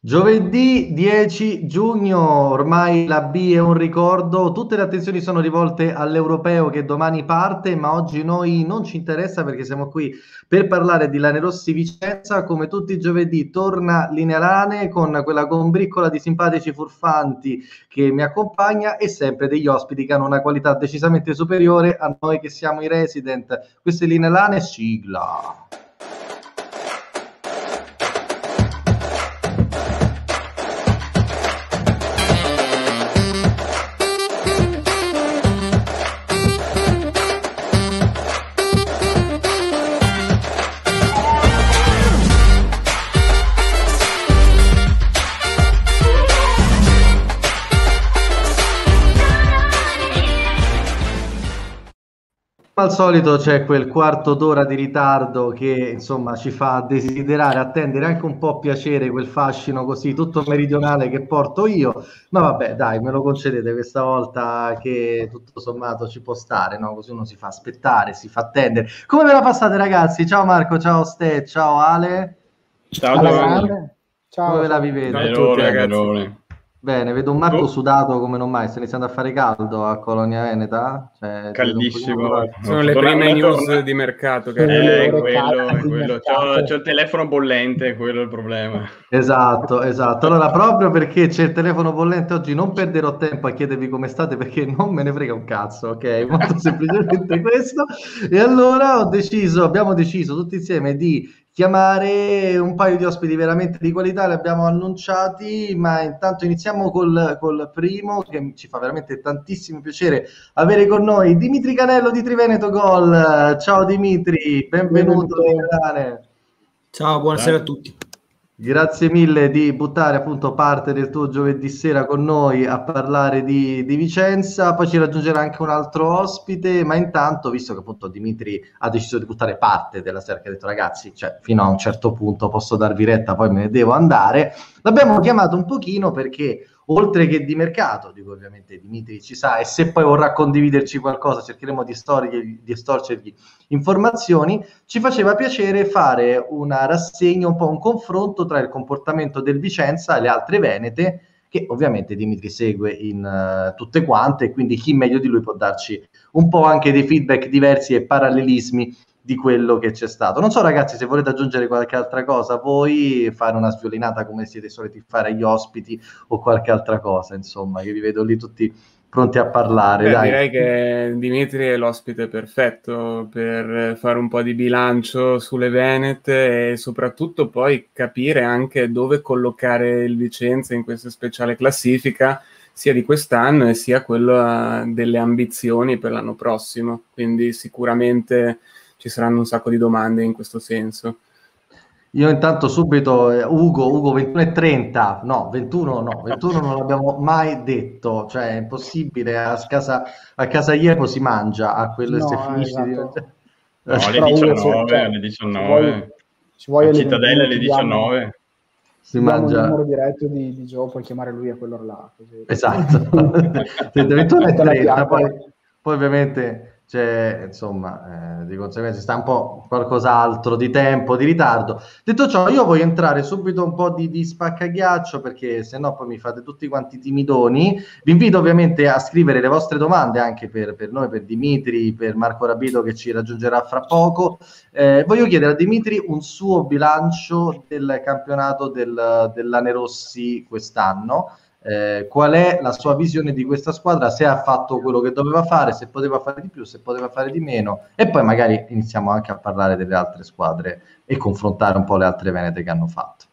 Giovedì 10 giugno, ormai la B è un ricordo, tutte le attenzioni sono rivolte all'europeo che domani parte, ma oggi noi non ci interessa perché siamo qui per parlare di Lanerossi Vicenza, come tutti i giovedì torna Linea Lane con quella combriccola di simpatici furfanti che mi accompagna e sempre degli ospiti che hanno una qualità decisamente superiore a noi che siamo i resident. Queste Linea Lane, sigla. Al solito c'è quel quarto d'ora di ritardo che insomma ci fa desiderare, attendere anche un po' piacere quel fascino così tutto meridionale che porto io, ma vabbè dai me lo concedete questa volta che tutto sommato ci può stare, no? così uno si fa aspettare, si fa attendere. Come ve la passate ragazzi? Ciao Marco, ciao Ste, ciao Ale. Ciao. Ciao. Come la vivete? Calore, calore. Bene, vedo un Marco oh. sudato come non mai, sta iniziando a fare caldo a Colonia Veneta. Cioè, Caldissimo. Sono le prime news torna... di mercato. Che eh, quello, quello. C'ho, c'ho, il telefono bollente, quello è il problema. Esatto, esatto. Allora, proprio perché c'è il telefono bollente oggi, non perderò tempo a chiedervi come state perché non me ne frega un cazzo, ok? Molto semplicemente questo. E allora ho deciso, abbiamo deciso tutti insieme di chiamare un paio di ospiti veramente di qualità, li abbiamo annunciati, ma intanto iniziamo col, col primo che ci fa veramente tantissimo piacere avere con noi Dimitri Canello di Triveneto Gol. Ciao Dimitri, benvenuto. benvenuto. Ciao, buonasera Ciao. a tutti. Grazie mille di buttare appunto parte del tuo giovedì sera con noi a parlare di, di, Vicenza, poi ci raggiungerà anche un altro ospite, ma intanto, visto che appunto Dimitri ha deciso di buttare parte della sera, che ha detto ragazzi, cioè fino a un certo punto posso darvi retta, poi me ne devo andare, l'abbiamo chiamato un pochino perché oltre che di mercato, dico ovviamente Dimitri ci sa, e se poi vorrà condividerci qualcosa cercheremo di, storgli, di estorcergli informazioni, ci faceva piacere fare una rassegna, un po' un confronto tra il comportamento del Vicenza e le altre Venete, che ovviamente Dimitri segue in uh, tutte quante, quindi chi meglio di lui può darci un po' anche dei feedback diversi e parallelismi di quello che c'è stato. Non so ragazzi se volete aggiungere qualche altra cosa, voi fare una sviolinata come siete soliti fare agli ospiti o qualche altra cosa, insomma, che vi vedo lì tutti pronti a parlare. Beh, direi che Dimitri è l'ospite perfetto per fare un po' di bilancio sulle Venete e soprattutto poi capire anche dove collocare il Vicenza in questa speciale classifica sia di quest'anno e sia quella delle ambizioni per l'anno prossimo. Quindi sicuramente ci saranno un sacco di domande in questo senso. Io intanto subito, eh, Ugo, Ugo 21 e 30, no, 21 no, 21 non l'abbiamo mai detto, cioè è impossibile, a casa, a casa Iepo si mangia a quello no, se finisce esatto. di... No, alle 19, alle 19, ci vuoi, Cittadella alle 19. Si mangia... il numero diretto di, di Joe, puoi chiamare lui a quello là. Così. Esatto, 21 e 30, poi, poi ovviamente c'è insomma eh, di conseguenza sta un po' qualcos'altro di tempo di ritardo. Detto ciò io voglio entrare subito un po' di, di spaccaghiaccio perché se no poi mi fate tutti quanti timidoni. Vi invito ovviamente a scrivere le vostre domande anche per, per noi per Dimitri per Marco Rabito che ci raggiungerà fra poco. Eh, voglio chiedere a Dimitri un suo bilancio del campionato del, dell'Anerossi quest'anno eh, qual è la sua visione di questa squadra, se ha fatto quello che doveva fare, se poteva fare di più, se poteva fare di meno e poi magari iniziamo anche a parlare delle altre squadre e confrontare un po' le altre venete che hanno fatto.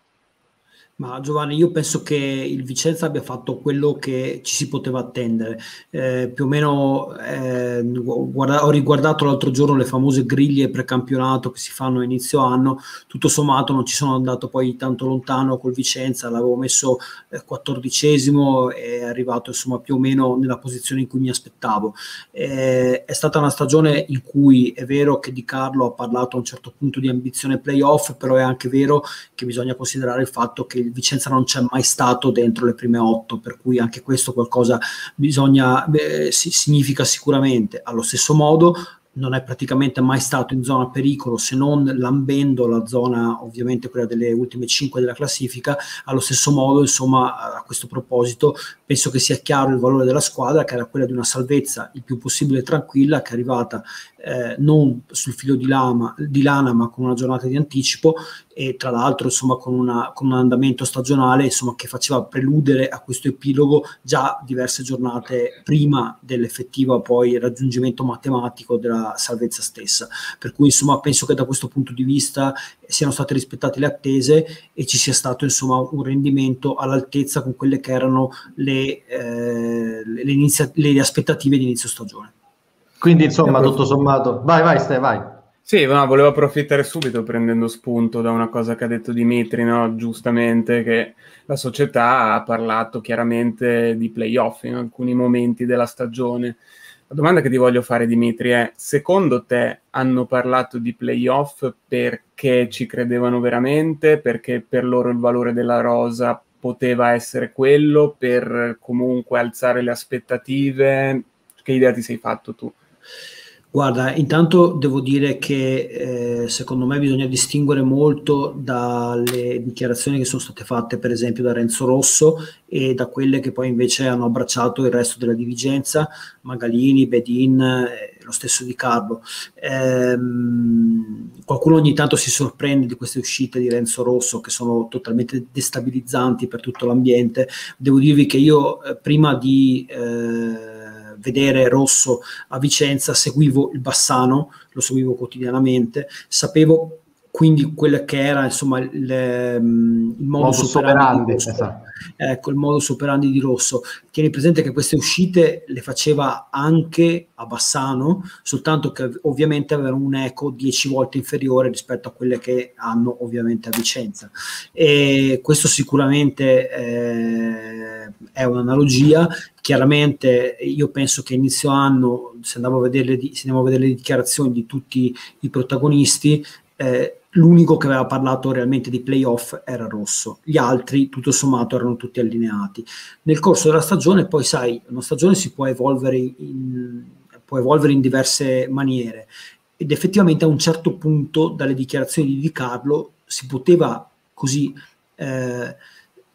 Ma Giovanni, io penso che il Vicenza abbia fatto quello che ci si poteva attendere. Eh, più o meno eh, guarda, ho riguardato l'altro giorno le famose griglie precampionato che si fanno a inizio anno. Tutto sommato non ci sono andato poi tanto lontano col Vicenza, l'avevo messo eh, quattordicesimo e è arrivato insomma più o meno nella posizione in cui mi aspettavo. Eh, è stata una stagione in cui è vero che Di Carlo ha parlato a un certo punto di ambizione playoff, però è anche vero che bisogna considerare il fatto che il Vicenza non c'è mai stato dentro le prime otto, per cui anche questo qualcosa bisogna, beh, si, significa sicuramente. Allo stesso modo, non è praticamente mai stato in zona pericolo se non lambendo la zona ovviamente quella delle ultime 5 della classifica allo stesso modo insomma a questo proposito penso che sia chiaro il valore della squadra che era quella di una salvezza il più possibile tranquilla che è arrivata eh, non sul filo di, lama, di lana ma con una giornata di anticipo e tra l'altro insomma con, una, con, un andamento stagionale insomma, che faceva preludere a questo epilogo già diverse giornate prima dell'effettivo poi raggiungimento matematico della salvezza stessa. Per cui insomma penso che da questo punto di vista siano state rispettate le attese e ci sia stato insomma un rendimento all'altezza con quelle che erano le, eh, le, inizia- le aspettative di inizio stagione quindi insomma tutto sommato vai vai Ste vai sì, no, volevo approfittare subito prendendo spunto da una cosa che ha detto Dimitri, no? giustamente, che la società ha parlato chiaramente di playoff in alcuni momenti della stagione. La domanda che ti voglio fare, Dimitri, è: secondo te hanno parlato di playoff perché ci credevano veramente? Perché per loro il valore della rosa poteva essere quello, per comunque alzare le aspettative? Che idea ti sei fatto tu? Guarda, intanto devo dire che eh, secondo me bisogna distinguere molto dalle dichiarazioni che sono state fatte per esempio da Renzo Rosso e da quelle che poi invece hanno abbracciato il resto della dirigenza, Magalini, Bedin, eh, lo stesso Di Carlo. Ehm, qualcuno ogni tanto si sorprende di queste uscite di Renzo Rosso che sono totalmente destabilizzanti per tutto l'ambiente. Devo dirvi che io eh, prima di... Eh, vedere Rosso a Vicenza, seguivo il Bassano, lo seguivo quotidianamente, sapevo quindi quello che era insomma il, ehm, il modus, modus operandi, operandi esatto. ecco il modus operandi di Rosso. Tieni presente che queste uscite le faceva anche a Bassano soltanto che ovviamente avevano un eco dieci volte inferiore rispetto a quelle che hanno ovviamente a Vicenza. E questo sicuramente eh, è un'analogia. Chiaramente io penso che inizio anno se andiamo a vedere, se andiamo a vedere le dichiarazioni di tutti i protagonisti eh, l'unico che aveva parlato realmente di playoff era Rosso, gli altri tutto sommato erano tutti allineati. Nel corso della stagione poi sai, una stagione si può evolvere in, può evolvere in diverse maniere ed effettivamente a un certo punto dalle dichiarazioni di Di Carlo si poteva così eh,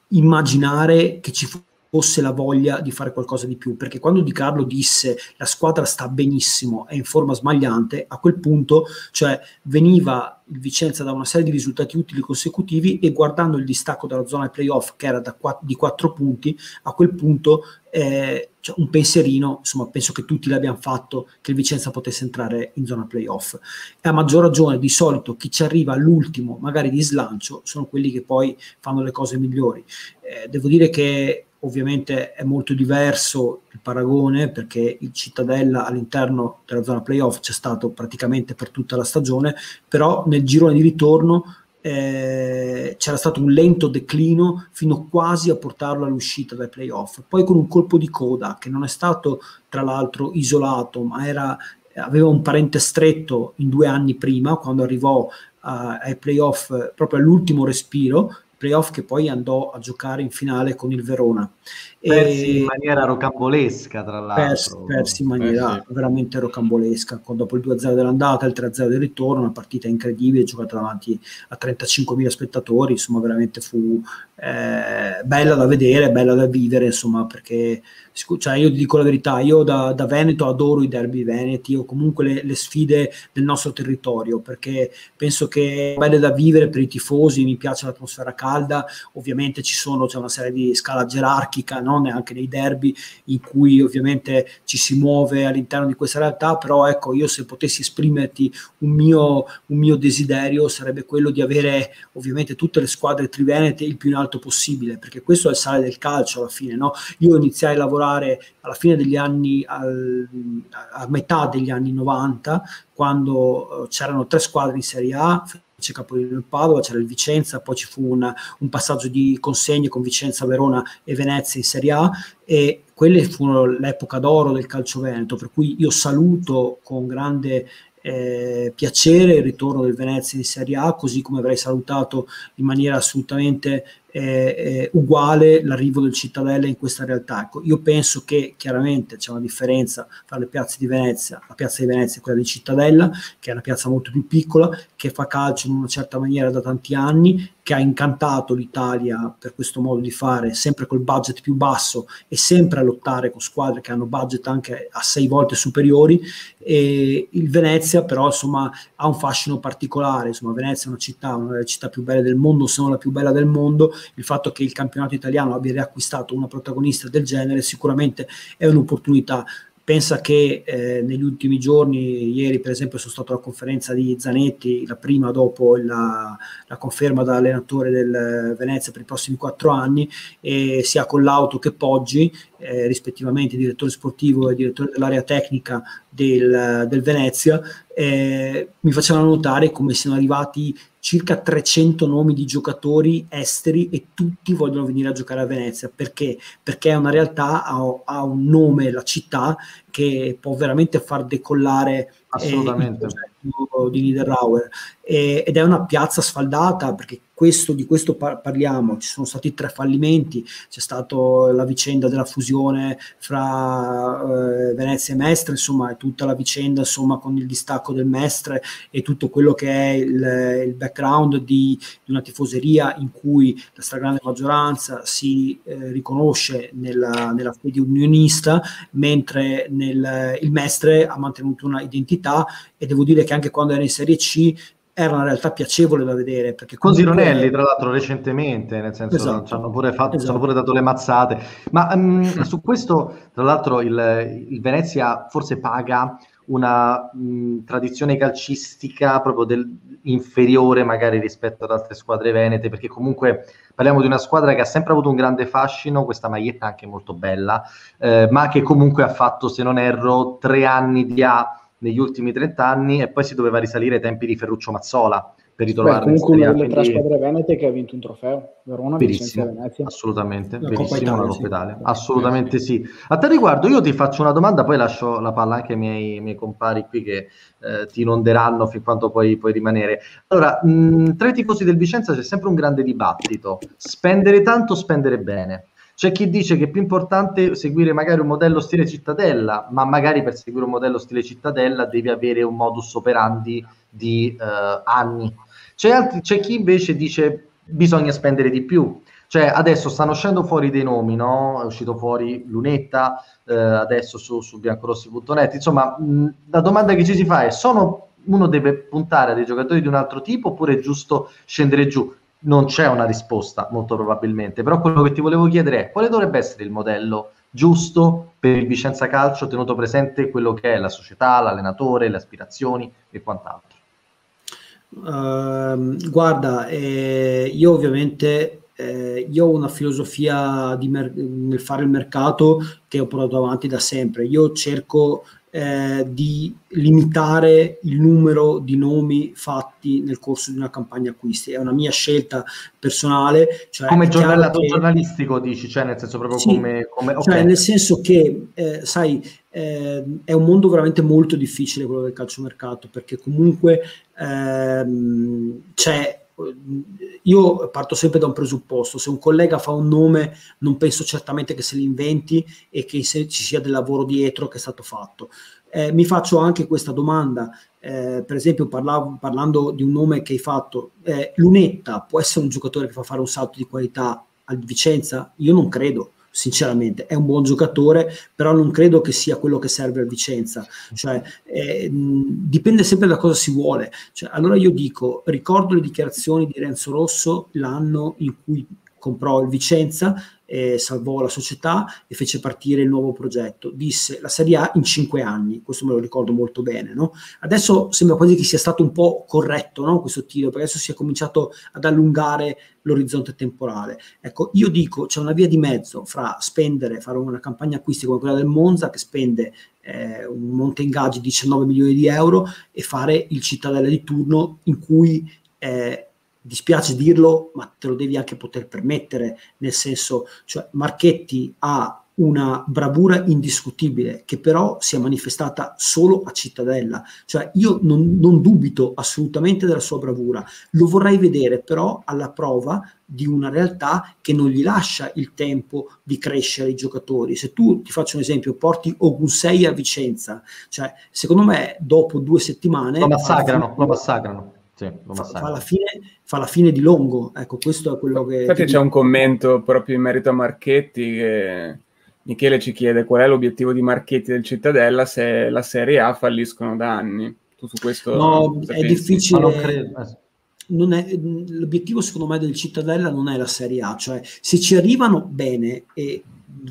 immaginare che ci fosse fosse la voglia di fare qualcosa di più, perché quando Di Carlo disse la squadra sta benissimo, è in forma smagliante, a quel punto, cioè veniva il Vicenza da una serie di risultati utili consecutivi e guardando il distacco dalla zona playoff che era da, di quattro punti, a quel punto eh, cioè un pensierino, insomma penso che tutti l'abbiamo fatto, che il Vicenza potesse entrare in zona playoff. E a maggior ragione di solito chi ci arriva all'ultimo, magari di slancio, sono quelli che poi fanno le cose migliori. Eh, devo dire che Ovviamente è molto diverso il paragone perché il Cittadella all'interno della zona playoff c'è stato praticamente per tutta la stagione, però nel girone di ritorno eh, c'era stato un lento declino fino quasi a portarlo all'uscita dai playoff. Poi con un colpo di coda che non è stato tra l'altro isolato, ma era, aveva un parente stretto in due anni prima, quando arrivò uh, ai playoff proprio all'ultimo respiro, playoff che poi andò a giocare in finale con il Verona. Persi in maniera rocambolesca, tra l'altro. Persi, persi in maniera eh sì. veramente rocambolesca, con, dopo il 2-0 dell'andata, il 3-0 del ritorno, una partita incredibile, giocata davanti a 35.000 spettatori, insomma veramente fu eh, bella da vedere, bella da vivere, insomma, perché cioè io dico la verità, io da, da Veneto adoro i derby veneti o comunque le, le, sfide del nostro territorio, perché penso che è belle da vivere per i tifosi, mi piace l'atmosfera calda, ovviamente ci sono, c'è una serie di scala gerarchica, no? neanche nei derby in cui ovviamente ci si muove all'interno di questa realtà, però ecco, io se potessi esprimerti un mio, un mio desiderio sarebbe quello di avere ovviamente tutte le squadre trivenete il più in alto possibile, perché questo è il sale del calcio alla fine, no? Io iniziai a lavorare alla fine degli anni, al, a metà degli anni 90, quando uh, c'erano tre squadre in Serie A, c'è Capolino il Padova, c'era il Vicenza, poi ci fu una, un passaggio di consegne con Vicenza, Verona e Venezia in Serie A e quelle furono l'epoca d'oro del calcio veneto, per cui io saluto con grande eh, piacere il ritorno del Venezia in Serie A, così come avrei salutato in maniera assolutamente eh, uguale l'arrivo del Cittadella in questa realtà. Ecco, io penso che chiaramente c'è una differenza tra le piazze di Venezia, la piazza di Venezia e quella di Cittadella, che è una piazza molto più piccola, che fa calcio in una certa maniera da tanti anni, che ha incantato l'Italia per questo modo di fare, sempre col budget più basso e sempre a lottare con squadre che hanno budget anche a sei volte superiori. E il Venezia però insomma ha un fascino particolare, insomma Venezia è una città, una delle città più belle del mondo, se non la più bella del mondo, il fatto che il campionato italiano abbia riacquistato una protagonista del genere sicuramente è un'opportunità pensa che eh, negli ultimi giorni, ieri per esempio sono stato alla conferenza di Zanetti, la prima dopo la, la conferma da allenatore del Venezia per i prossimi quattro anni, e sia con l'auto che Poggi, eh, rispettivamente direttore sportivo e direttore dell'area tecnica del, del Venezia, eh, mi facevano notare come siano arrivati circa 300 nomi di giocatori esteri e tutti vogliono venire a giocare a Venezia perché? Perché è una realtà, ha, ha un nome, la città, che può veramente far decollare eh, Assolutamente. Eh, di Niederauer. Eh, ed è una piazza sfaldata perché questo, di questo par- parliamo, ci sono stati tre fallimenti, c'è stata la vicenda della fusione fra eh, Venezia e Mestre, insomma è tutta la vicenda insomma con il distacco del Mestre e tutto quello che è il, il background di, di, una tifoseria in cui la stragrande maggioranza si eh, riconosce nella, nella fede unionista, mentre nel, il Mestre ha mantenuto una identità. E devo dire che anche quando era in Serie C era una realtà piacevole da vedere. Perché Con Zironelli, tra l'altro, recentemente, nel senso, esatto. ci hanno pure, fatto, esatto. hanno pure dato le mazzate. Ma um, su questo, tra l'altro, il, il Venezia forse paga una mh, tradizione calcistica proprio del, inferiore magari rispetto ad altre squadre venete, perché comunque parliamo di una squadra che ha sempre avuto un grande fascino, questa maglietta anche molto bella, eh, ma che comunque ha fatto, se non erro, tre anni di A negli ultimi 30 anni e poi si doveva risalire ai tempi di Ferruccio Mazzola per ritrovare comunque una delle tre squadre venete che ha vinto un trofeo Verona, Vicenza Venezia. assolutamente la verissimo Coppa Italia sì. assolutamente sì. A tal riguardo io ti faccio una domanda poi lascio la palla anche ai miei, miei compari qui che eh, ti inonderanno fin quando puoi, puoi rimanere. Allora mh, tra i tifosi del Vicenza c'è sempre un grande dibattito. Spendere tanto spendere bene c'è chi dice che è più importante seguire magari un modello stile cittadella, ma magari per seguire un modello stile cittadella devi avere un modus operandi di uh, anni. C'è, altri, c'è chi invece dice bisogna spendere di più. Cioè, adesso stanno uscendo fuori dei nomi, no? È uscito fuori Lunetta, eh, adesso su, su biancorossi.net. Insomma, mh, la domanda che ci si fa è: sono, uno deve puntare a dei giocatori di un altro tipo oppure è giusto scendere giù? Non c'è una risposta, molto probabilmente, però quello che ti volevo chiedere è quale dovrebbe essere il modello giusto per il Vicenza Calcio, tenuto presente quello che è la società, l'allenatore, le aspirazioni e quant'altro. Uh, guarda, eh, io ovviamente eh, io ho una filosofia mer- nel fare il mercato che ho portato avanti da sempre. Io cerco eh, di limitare il numero di nomi fatti nel corso di una campagna acquisti. È una mia scelta personale. Cioè come giornal- che... giornalistico dici, cioè nel senso proprio sì, come... come okay. Cioè nel senso che, eh, sai, eh, è un mondo veramente molto difficile quello del calciomercato perché comunque ehm, c'è io parto sempre da un presupposto, se un collega fa un nome non penso certamente che se l'inventi e che ci sia del lavoro dietro che è stato fatto. Eh, mi faccio anche questa domanda, eh, per esempio parlavo, parlando di un nome che hai fatto, eh, Lunetta può essere un giocatore che fa fare un salto di qualità al Vicenza? Io non credo sinceramente è un buon giocatore, però non credo che sia quello che serve al Vicenza. Cioè, eh, dipende sempre da cosa si vuole. Cioè, allora io dico, ricordo le dichiarazioni di Renzo Rosso l'anno in cui comprò il Vicenza eh, salvò la società e fece partire il nuovo progetto. Disse la Serie A in cinque anni, questo me lo ricordo molto bene. No? Adesso sembra quasi che sia stato un po' corretto no? questo tiro, perché adesso si è cominciato ad allungare l'orizzonte temporale. Ecco, io dico c'è una via di mezzo fra spendere, fare una campagna acquisti come quella del Monza che spende eh, un monte ingaggi di 19 milioni di euro e fare il cittadella di turno in cui eh, dispiace dirlo, ma te lo devi anche poter permettere, nel senso, cioè Marchetti ha una bravura indiscutibile che però si è manifestata solo a Cittadella. Cioè io non, non, dubito assolutamente della sua bravura, lo vorrei vedere però alla prova di una realtà che non gli lascia il tempo di crescere i giocatori. Se tu, ti faccio un esempio, porti Ogusei a Vicenza, cioè secondo me dopo due settimane... Lo massacrano, lo massacrano. Sì, fa, fa, la fine, fa, la fine, di Longo, ecco questo è quello che... Infatti c'è dico. un commento proprio in merito a Marchetti che Michele ci chiede qual è l'obiettivo di Marchetti del Cittadella se la Serie A falliscono da anni. Tu su questo... No, è difficile... Non eh. non è, l'obiettivo secondo me del Cittadella non è la Serie A, cioè se ci arrivano bene e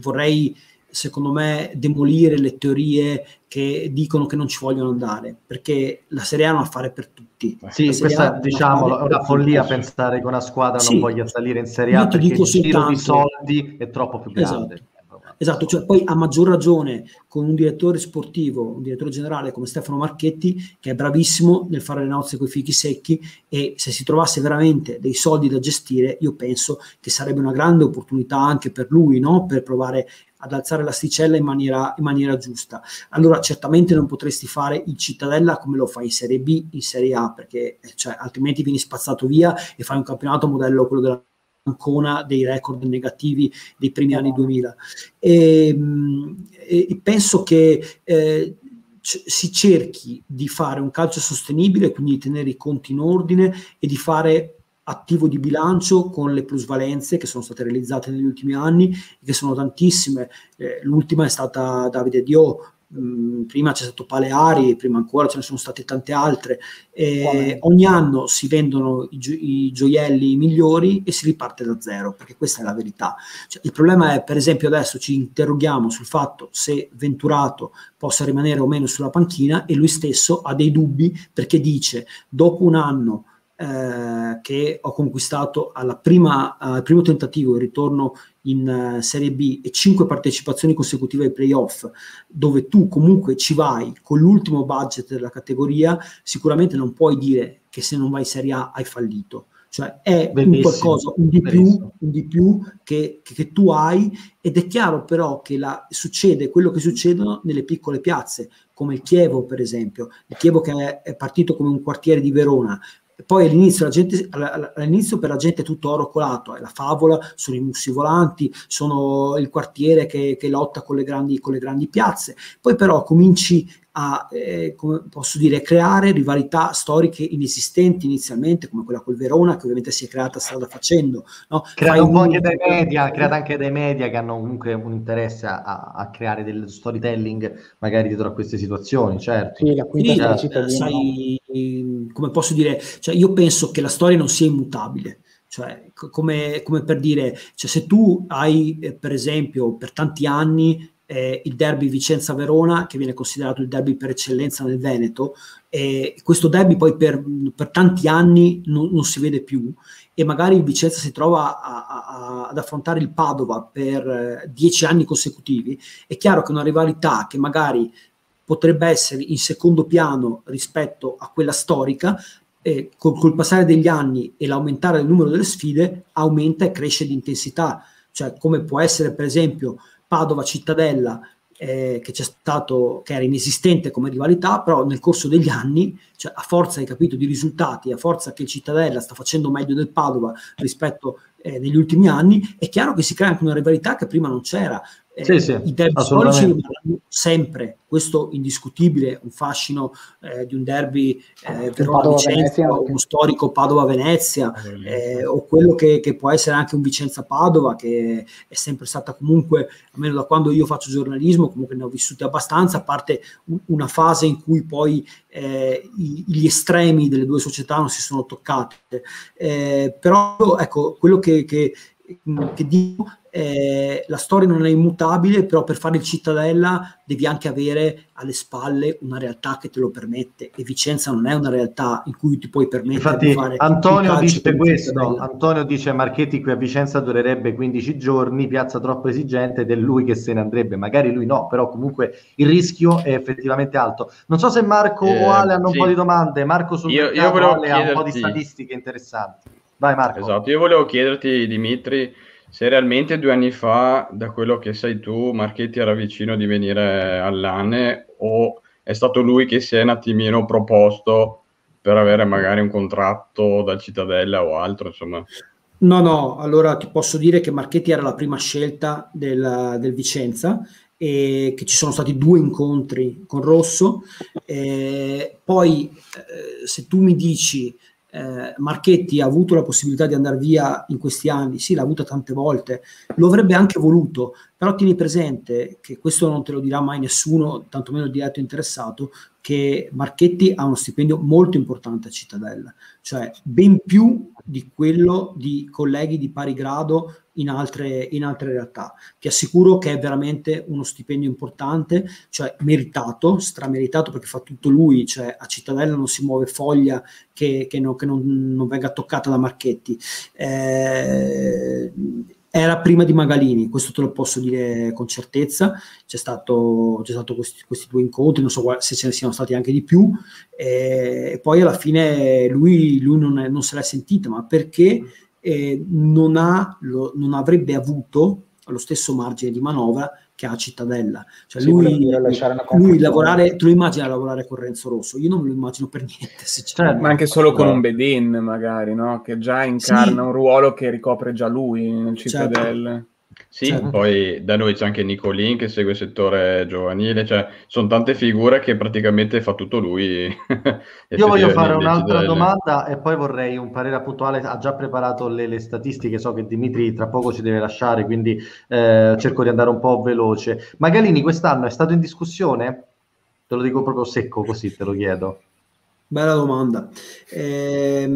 vorrei secondo me, demolire le teorie che dicono che non ci vogliono andare, perché la Serie A è un affare per tutti. Sì, questa diciamo è una follia pensare che una squadra sì. non voglia salire in Serie A perché il giro di soldi è troppo più grande. Esatto. Esatto, cioè poi a maggior ragione con un direttore sportivo, un direttore generale come Stefano Marchetti, che è bravissimo nel fare le nozze con i fichi secchi e se si trovasse veramente dei soldi da gestire, io penso che sarebbe una grande opportunità anche per lui, no? per provare ad alzare l'asticella in maniera, in maniera giusta. Allora certamente non potresti fare il Cittadella come lo fai in Serie B, in Serie A, perché cioè, altrimenti vieni spazzato via e fai un campionato modello quello della Ancona dei record negativi dei primi anni 2000. Ehm, e, e penso che eh, si cerchi di fare un calcio sostenibile, quindi di tenere i conti in ordine e di fare attivo di bilancio con le plusvalenze che sono state realizzate negli ultimi anni, che sono tantissime. Eh, l'ultima è stata Davide Dio, mh, prima c'è stato Paleari, prima ancora ce ne sono state tante altre. Eh, ogni anno si vendono i, gio- i, gioielli migliori e si riparte da zero, perché questa è la verità. Cioè, il problema è, per esempio, adesso ci interroghiamo sul fatto se Venturato possa rimanere o meno sulla panchina e lui stesso ha dei dubbi perché dice, dopo un anno eh, che ho conquistato prima, al primo tentativo il ritorno in uh, Serie B e cinque partecipazioni consecutive ai playoff, dove tu comunque ci vai con l'ultimo budget della categoria, sicuramente non puoi dire che se non vai in Serie A hai fallito. Cioè è un qualcosa, un di più, un di più che, che, che, tu hai ed è chiaro però che la, succede quello che succede nelle piccole piazze, come il Chievo per esempio. Il Chievo che è, è partito come un quartiere di Verona, poi all'inizio, la gente, all'inizio per la gente è tutto oro colato, è la favola, sono i mussi volanti, sono il quartiere che, che lotta con le, grandi, con le grandi piazze. Poi però cominci a, eh, come posso dire, creare rivalità storiche inesistenti inizialmente, come quella col Verona, che ovviamente si è creata strada facendo. No? Creata un po' anche dai media, creata anche dai media che hanno comunque un interesse a, a, creare del storytelling magari dietro a queste situazioni, certo. Sì, la quinta sì, eh, sai, come posso dire, cioè io penso che la storia non sia immutabile. Cioè, come, come per dire, cioè, se tu hai, eh, per esempio, per tanti anni eh, il derby Vicenza-Verona, che viene considerato il derby per eccellenza nel Veneto. Eh, questo derby poi per, per tanti anni non, non, si vede più e magari il Vicenza si trova a, a, ad affrontare il Padova per eh, dieci anni consecutivi. È chiaro che una rivalità che magari potrebbe essere in secondo piano rispetto a quella storica, eh, col, col passare degli anni e l'aumentare del numero delle sfide aumenta e cresce di intensità. Cioè, come può essere, per esempio, Padova Cittadella eh, che stato, che era inesistente come rivalità, però nel corso degli anni, cioè a forza, capito, di risultati, a forza che Cittadella sta facendo meglio del Padova rispetto eh, negli ultimi anni, è chiaro che si crea anche una rivalità che prima non c'era. Eh, sì, sì, I derby storici rimarranno sempre, questo indiscutibile, un fascino eh, di un derby eh, Verona-Vicenza, uno storico Padova-Venezia, eh, o quello che, che, può essere anche un Vicenza-Padova, che è sempre stata comunque, almeno da quando io faccio giornalismo, comunque ne ho vissute abbastanza, a parte un, una fase in cui poi eh, i, gli estremi delle due società non si sono toccate. Eh, però ecco, quello che, che che dico eh, la storia non è immutabile, però per fare il cittadella devi anche avere alle spalle una realtà che te lo permette e Vicenza non è una realtà in cui ti puoi permettere Infatti, di fare Antonio dice questo, Antonio dice Marchetti qui a Vicenza durerebbe 15 giorni, piazza troppo esigente ed è lui che se ne andrebbe, magari lui no, però comunque il rischio è effettivamente alto. Non so se Marco eh, o Ale hanno sì. un po' di domande, Marco sul io, mercato, io Ale ha un po' di statistiche interessanti. Vai Marco. Esatto, io volevo chiederti Dimitri se realmente due anni fa, da quello che sai tu, Marchetti era vicino di venire all'ANE o è stato lui che si è un attimino proposto per avere magari un contratto dal Cittadella o altro, insomma. No, no, allora ti posso dire che Marchetti era la prima scelta del, del Vicenza e che ci sono stati due incontri con Rosso. Eh, poi, eh, se tu mi dici eh, Marchetti ha avuto la possibilità di andare via in questi anni, sì, l'ha avuta tante volte, lo avrebbe anche voluto, però tieni presente che questo non te lo dirà mai nessuno, tantomeno il diretto interessato, che Marchetti ha uno stipendio molto importante a Cittadella, cioè ben più di quello di colleghi di pari grado in altre, in altre realtà. Ti assicuro che è veramente uno stipendio importante, cioè meritato, strameritato perché fa tutto lui, cioè a Cittadella non si muove foglia che, che, no, che non, non, venga toccata da Marchetti. Eh, era prima di Magalini, questo te lo posso dire con certezza, c'è stato, c'è stato questi, questi, due incontri, non so se ce ne siano stati anche di più, e poi alla fine lui, lui non, è, non, se l'è sentita, ma perché eh, non, ha, lo, non avrebbe avuto lo stesso margine di manovra che ha Cittadella. Cioè sì, lui, lui lavorare, tu lo immagini lavorare con Renzo Rosso? Io non me lo immagino per niente. Cioè, ma anche solo con un Bedin, magari, no? che già incarna sì. un ruolo che ricopre già lui nel. Cittadella. Certo. Sì, certo. poi da noi c'è anche Nicolin che segue il settore giovanile, cioè sono tante figure che praticamente fa tutto lui. Io voglio fare un'altra domanda e poi vorrei un parere puntuale, ha già preparato le, le, statistiche, so che Dimitri tra poco ci deve lasciare, quindi eh, cerco di andare un po' veloce. Magalini quest'anno è stato in discussione? Te lo dico proprio secco così, te lo chiedo. Bella domanda. Eh,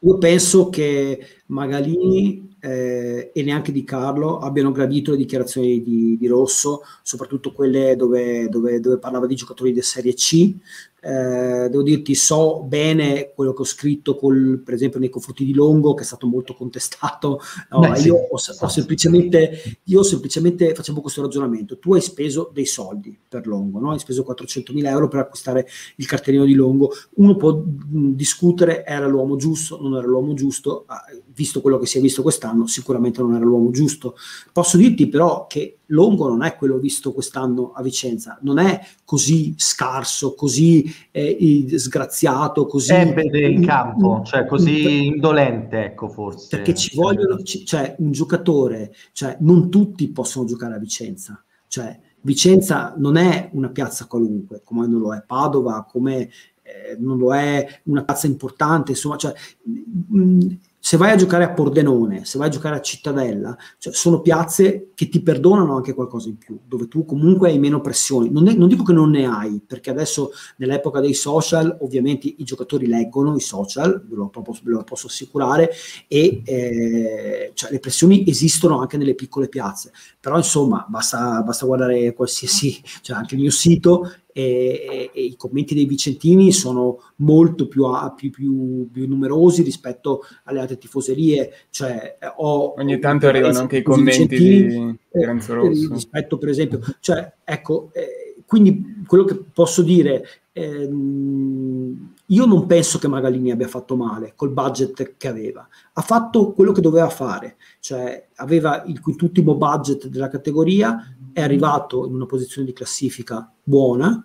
io penso che Magalini eh, e neanche di Carlo abbiano gradito le dichiarazioni di, di Rosso, soprattutto quelle dove, dove, dove, parlava di giocatori di Serie C, eh, devo dirti, so bene quello che ho scritto, col, per esempio, nei confronti di Longo, che è stato molto contestato. No, Beh, io, ho, ho semplicemente, io semplicemente facevo questo ragionamento. Tu hai speso dei soldi per Longo, no? hai speso 400.000 euro per acquistare il cartellino di Longo. Uno può mh, discutere, era l'uomo giusto, non era l'uomo giusto, ah, visto quello che si è visto quest'anno, sicuramente non era l'uomo giusto. Posso dirti però che Longo non è quello visto quest'anno a Vicenza, non è così scarso, così eh, sgraziato, così... Ebede in campo, cioè così indolente, ecco forse. Perché ci vogliono, cioè un giocatore, cioè non tutti possono giocare a Vicenza, cioè Vicenza non è una piazza qualunque, come non lo è Padova, come eh, non lo è una piazza importante, insomma, cioè, mh, se vai a giocare a Pordenone, se vai a giocare a Cittadella, cioè sono piazze che ti perdonano anche qualcosa in più, dove tu comunque hai meno pressioni. Non, è, non, dico che non ne hai, perché adesso nell'epoca dei social ovviamente i giocatori leggono i social, ve lo, ve lo posso assicurare, e eh, cioè, le pressioni esistono anche nelle piccole piazze. Però insomma basta, basta guardare qualsiasi, cioè anche il mio sito e, e, i commenti dei Vicentini sono molto più, più, più, più, numerosi rispetto alle altre tifoserie. Cioè, ho, Ogni tanto arrivano anche i commenti di Renzo Rosso. Eh, rispetto, per esempio, cioè, ecco, eh, quindi quello che posso dire, ehm, io non penso che Magalini abbia fatto male col budget che aveva, ha fatto quello che doveva fare, cioè aveva il quintultimo budget della categoria, è arrivato in una posizione di classifica buona,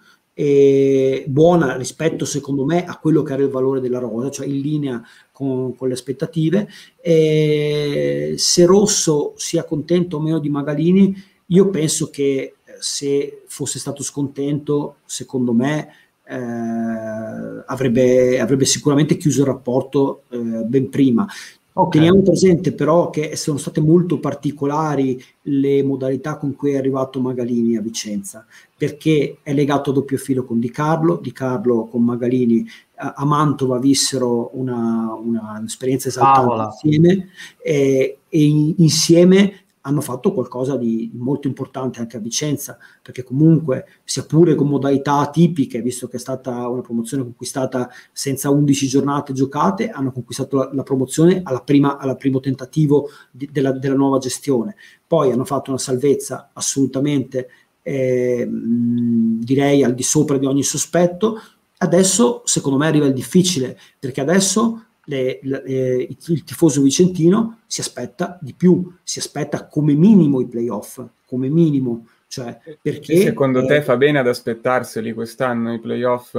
buona rispetto secondo me a quello che era il valore della rosa, cioè in linea con, con le aspettative. E se Rosso sia contento o meno di Magalini, io penso che eh, se fosse stato scontento, secondo me eh, avrebbe, avrebbe, sicuramente chiuso il rapporto eh, ben prima. Okay. Teniamo presente però che sono state molto particolari le modalità con cui è arrivato Magalini a Vicenza, perché è legato a doppio filo con Di Carlo, Di Carlo con Magalini a Mantova vissero una, una, un'esperienza esaltante insieme e, e insieme hanno fatto qualcosa di, molto importante anche a Vicenza, perché comunque, sia pure con modalità tipiche, visto che è stata una promozione conquistata senza 11 giornate giocate, hanno conquistato la, la promozione alla prima, alla primo tentativo di, della, della, nuova gestione. Poi hanno fatto una salvezza assolutamente, eh, direi, al di sopra di ogni sospetto. Adesso, secondo me, arriva il difficile, perché adesso le, le, il, tifoso vicentino si aspetta di più, si aspetta come minimo i playoff, come minimo cioè, perché, e secondo eh, te fa bene ad aspettarseli quest'anno i playoff?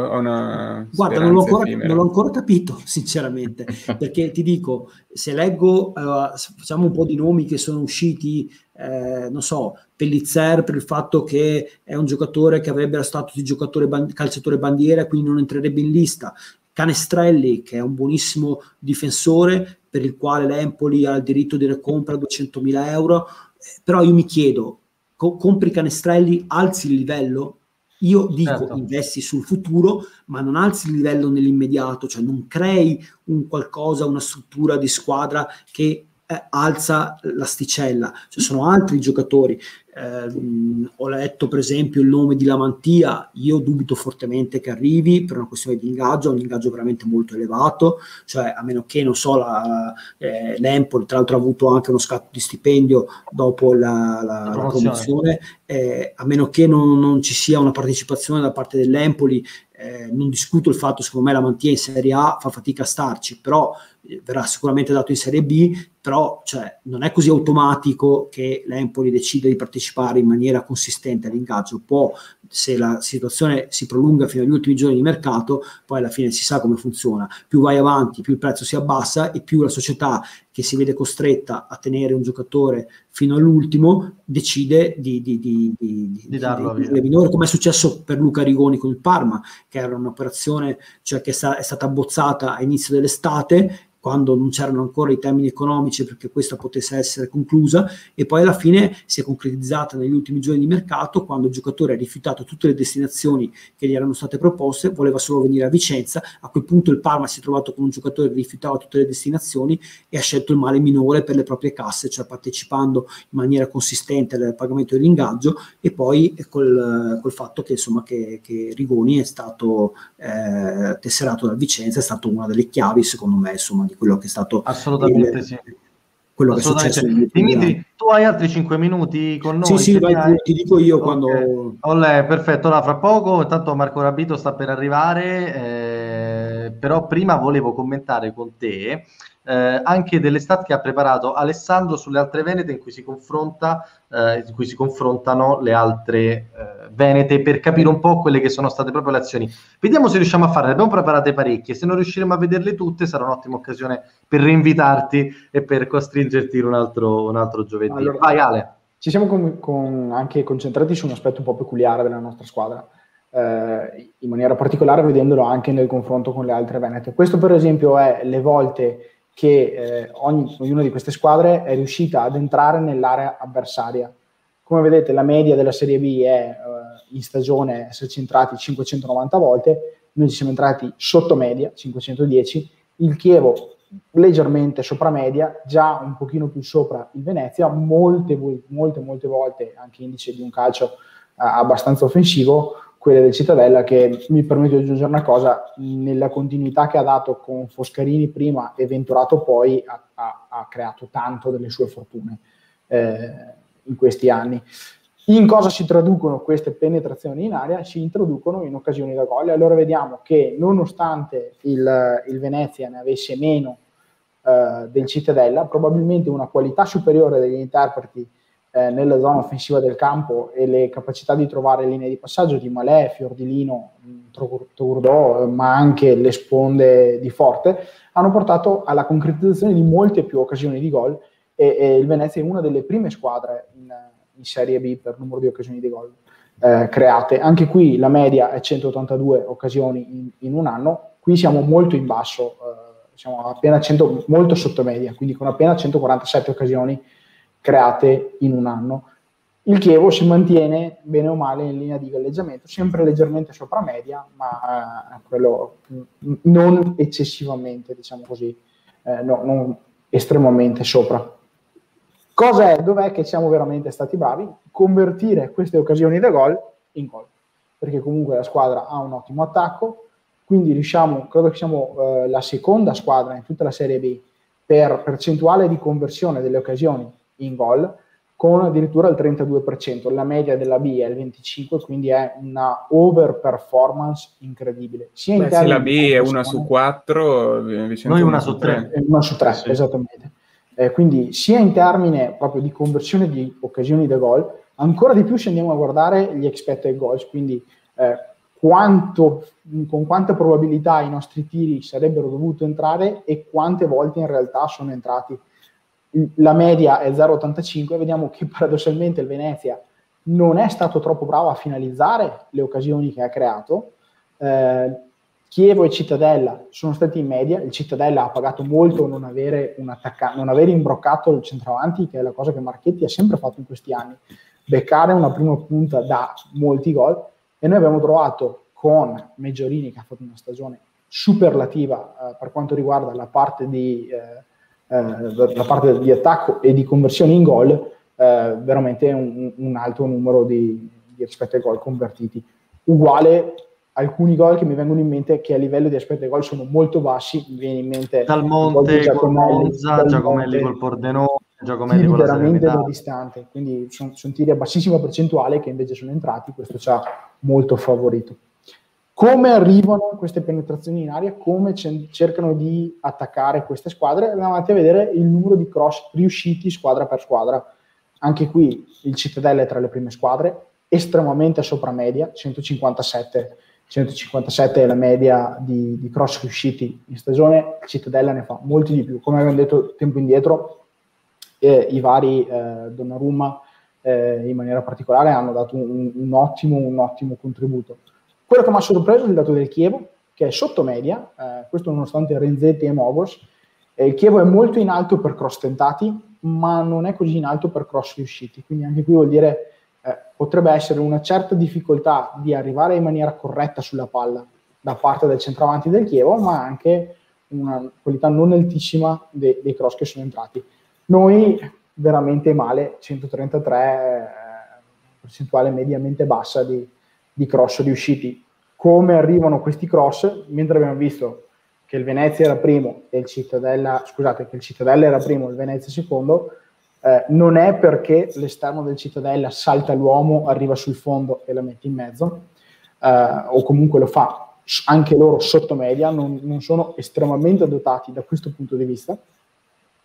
Guarda, non l'ho, ancora, non l'ho, ancora, capito, sinceramente, perché ti dico, se leggo, uh, facciamo un po' di nomi che sono usciti, eh, non so, Pellizzer per il fatto che è un giocatore che avrebbe la status di giocatore ban- calciatore bandiera, quindi non entrerebbe in lista. Canestrelli, che è un buonissimo difensore, per il quale l'Empoli ha il diritto di recompra 200.000 euro, eh, però io mi chiedo, co- compri canestrelli, alzi il livello. Io dico certo. investi sul futuro, ma non alzi il livello nell'immediato, cioè non crei un qualcosa, una struttura di squadra che eh, alza l'asticella. Ci sono altri giocatori eh, ho letto per esempio il nome di Lamantia, io dubito fortemente che arrivi per una questione di ingaggio, un ingaggio veramente molto elevato, cioè a meno che non so, la, eh, l'Empoli tra l'altro ha avuto anche uno scatto di stipendio dopo la, la, la promozione, eh, a meno che non, non, ci sia una partecipazione da parte dell'Empoli, eh, non discuto il fatto, secondo me la Mantia in Serie A fa fatica a starci, però eh, verrà sicuramente dato in Serie B, però cioè, non è così automatico che l'Empoli decida di partecipare in maniera consistente all'ingaggio. Può, se la situazione si prolunga fino agli ultimi giorni di mercato, poi alla fine si sa come funziona. Più vai avanti, più il prezzo si abbassa e più la società che si vede costretta a tenere un giocatore fino all'ultimo decide di, di, di, di, darlo di, di minore, come è successo per Luca Rigoni con il Parma, che era un'operazione cioè, che è, sta, è stata abbozzata a inizio dell'estate quando non c'erano ancora i termini economici perché questa potesse essere conclusa e poi alla fine si è concretizzata negli ultimi giorni di mercato quando il giocatore ha rifiutato tutte le destinazioni che gli erano state proposte, voleva solo venire a Vicenza, a quel punto il Parma si è trovato con un giocatore che rifiutava tutte le destinazioni e ha scelto il male minore per le proprie casse, cioè partecipando in maniera consistente al pagamento dell'ingaggio e poi col, col fatto che, insomma, che, che Rigoni è stato eh, tesserato da Vicenza, è stato una delle chiavi secondo me insomma, di quello che è stato assolutamente il, sì. quello che è successo Dimitri tu hai altri 5 minuti con noi sì sì vai, ti dico io okay. quando Olle, perfetto allora fra poco intanto Marco Rabito sta per arrivare eh, però prima volevo commentare con te eh, anche delle stat che ha preparato Alessandro sulle altre venete in cui si, confronta, eh, in cui si confrontano le altre eh, venete per capire un po' quelle che sono state proprio le azioni. Vediamo se riusciamo a farle, ne abbiamo preparate parecchie, se non riusciremo a vederle tutte sarà un'ottima occasione per reinvitarti e per costringerti un altro, un altro giovedì. Allora, Vai Ale. Ci siamo con, con anche concentrati su un aspetto un po' peculiare della nostra squadra. Eh, in maniera particolare vedendolo anche nel confronto con le altre Venete. Questo per esempio è le volte che eh, ogni, ognuna di queste squadre è riuscita ad entrare nell'area avversaria. Come vedete la media della Serie B è eh, in stagione esserci entrati 590 volte, noi ci siamo entrati sotto media, 510, il Chievo leggermente sopra media, già un pochino più sopra il Venezia, molte, molte, molte volte anche indice di un calcio eh, abbastanza offensivo, quelle del Cittadella che mi permetto di aggiungere una cosa, nella continuità che ha dato con Foscarini prima e Venturato poi ha, ha, ha creato tanto delle sue fortune eh, in questi anni. In cosa si traducono queste penetrazioni in aria? Si introducono in occasioni da gol. Allora vediamo che nonostante il, il Venezia ne avesse meno eh, del Cittadella, probabilmente una qualità superiore degli interpreti eh, nella zona offensiva del campo e le capacità di trovare linee di passaggio di Malè, Fiordilino, Turdò, ma anche le sponde di Forte, hanno portato alla concretizzazione di molte più occasioni di gol e, e il Venezia è una delle prime squadre in, in Serie B per numero di occasioni di gol eh, create. Anche qui la media è 182 occasioni in, in un anno, qui siamo molto in basso, eh, siamo appena 100, molto sotto media, quindi con appena 147 occasioni create in un anno. Il Chievo si mantiene bene o male in linea di galleggiamento, sempre leggermente sopra media, ma eh, quello non eccessivamente, diciamo così, eh, no, non estremamente sopra. Cosa è? Dov'è che siamo veramente stati bravi? Convertire queste occasioni da gol in gol, perché comunque la squadra ha un ottimo attacco, quindi riusciamo, credo che siamo eh, la seconda squadra in tutta la Serie B per percentuale di conversione delle occasioni in gol, con addirittura il 32%, la media della B è il 25%, quindi è una over performance incredibile. Sia Beh, sì, la B è una su 4, noi una su 3. Una su 3, sì. esattamente. Eh, quindi sia in termine proprio di conversione di occasioni da gol, ancora di più se andiamo a guardare gli expected goals, quindi eh, quanto, con quanta probabilità i nostri tiri sarebbero dovuti entrare e quante volte in realtà sono entrati la media è 0,85, vediamo che paradossalmente il Venezia non è stato troppo bravo a finalizzare le occasioni che ha creato. Eh, Chievo e Cittadella sono stati in media, il Cittadella ha pagato molto non avere, un attacca- non avere imbroccato il centravanti, che è la cosa che Marchetti ha sempre fatto in questi anni, beccare una prima punta da molti gol e noi abbiamo trovato con Meggiorini che ha fatto una stagione superlativa eh, per quanto riguarda la parte di... Eh, eh, la parte di attacco e di conversione in gol, eh, veramente un, un, alto numero di, di rispetto ai gol convertiti. Uguale alcuni gol che mi vengono in mente che a livello di aspetto ai gol sono molto bassi, mi viene in mente dal Monte col Monza, Giacomelli col Pordenone, Giacomelli con la veramente da distante, quindi sono, sono tiri a bassissima percentuale che invece sono entrati, questo ci ha molto favorito come arrivano queste penetrazioni in aria, come cercano di attaccare queste squadre, andiamo avanti a vedere il numero di cross riusciti squadra per squadra. Anche qui il Cittadella è tra le prime squadre, estremamente sopra media, 157, 157 è la media di, di, cross riusciti in stagione, Cittadella ne fa molti di più. Come abbiamo detto tempo indietro, eh, i vari eh, Donnarumma eh, in maniera particolare hanno dato un, un, ottimo, un ottimo contributo. Quello che mi ha sorpreso è il dato del Chievo, che è sotto media, eh, questo nonostante Renzetti e Mogos. Eh, il Chievo è molto in alto per cross tentati, ma non è così in alto per cross riusciti. Quindi anche qui vuol dire eh, potrebbe essere una certa difficoltà di arrivare in maniera corretta sulla palla da parte del centravanti del Chievo, ma anche una qualità non altissima de- dei cross che sono entrati. Noi veramente male, 133, eh, percentuale mediamente bassa di, di cross riusciti. Come arrivano questi cross? Mentre abbiamo visto che il Venezia era primo e il Cittadella, scusate, che il Cittadella era primo e il Venezia secondo, eh, non è perché l'esterno del Cittadella salta l'uomo, arriva sul fondo e la mette in mezzo, eh, o comunque lo fa anche loro sotto media, non, non sono estremamente dotati da questo punto di vista,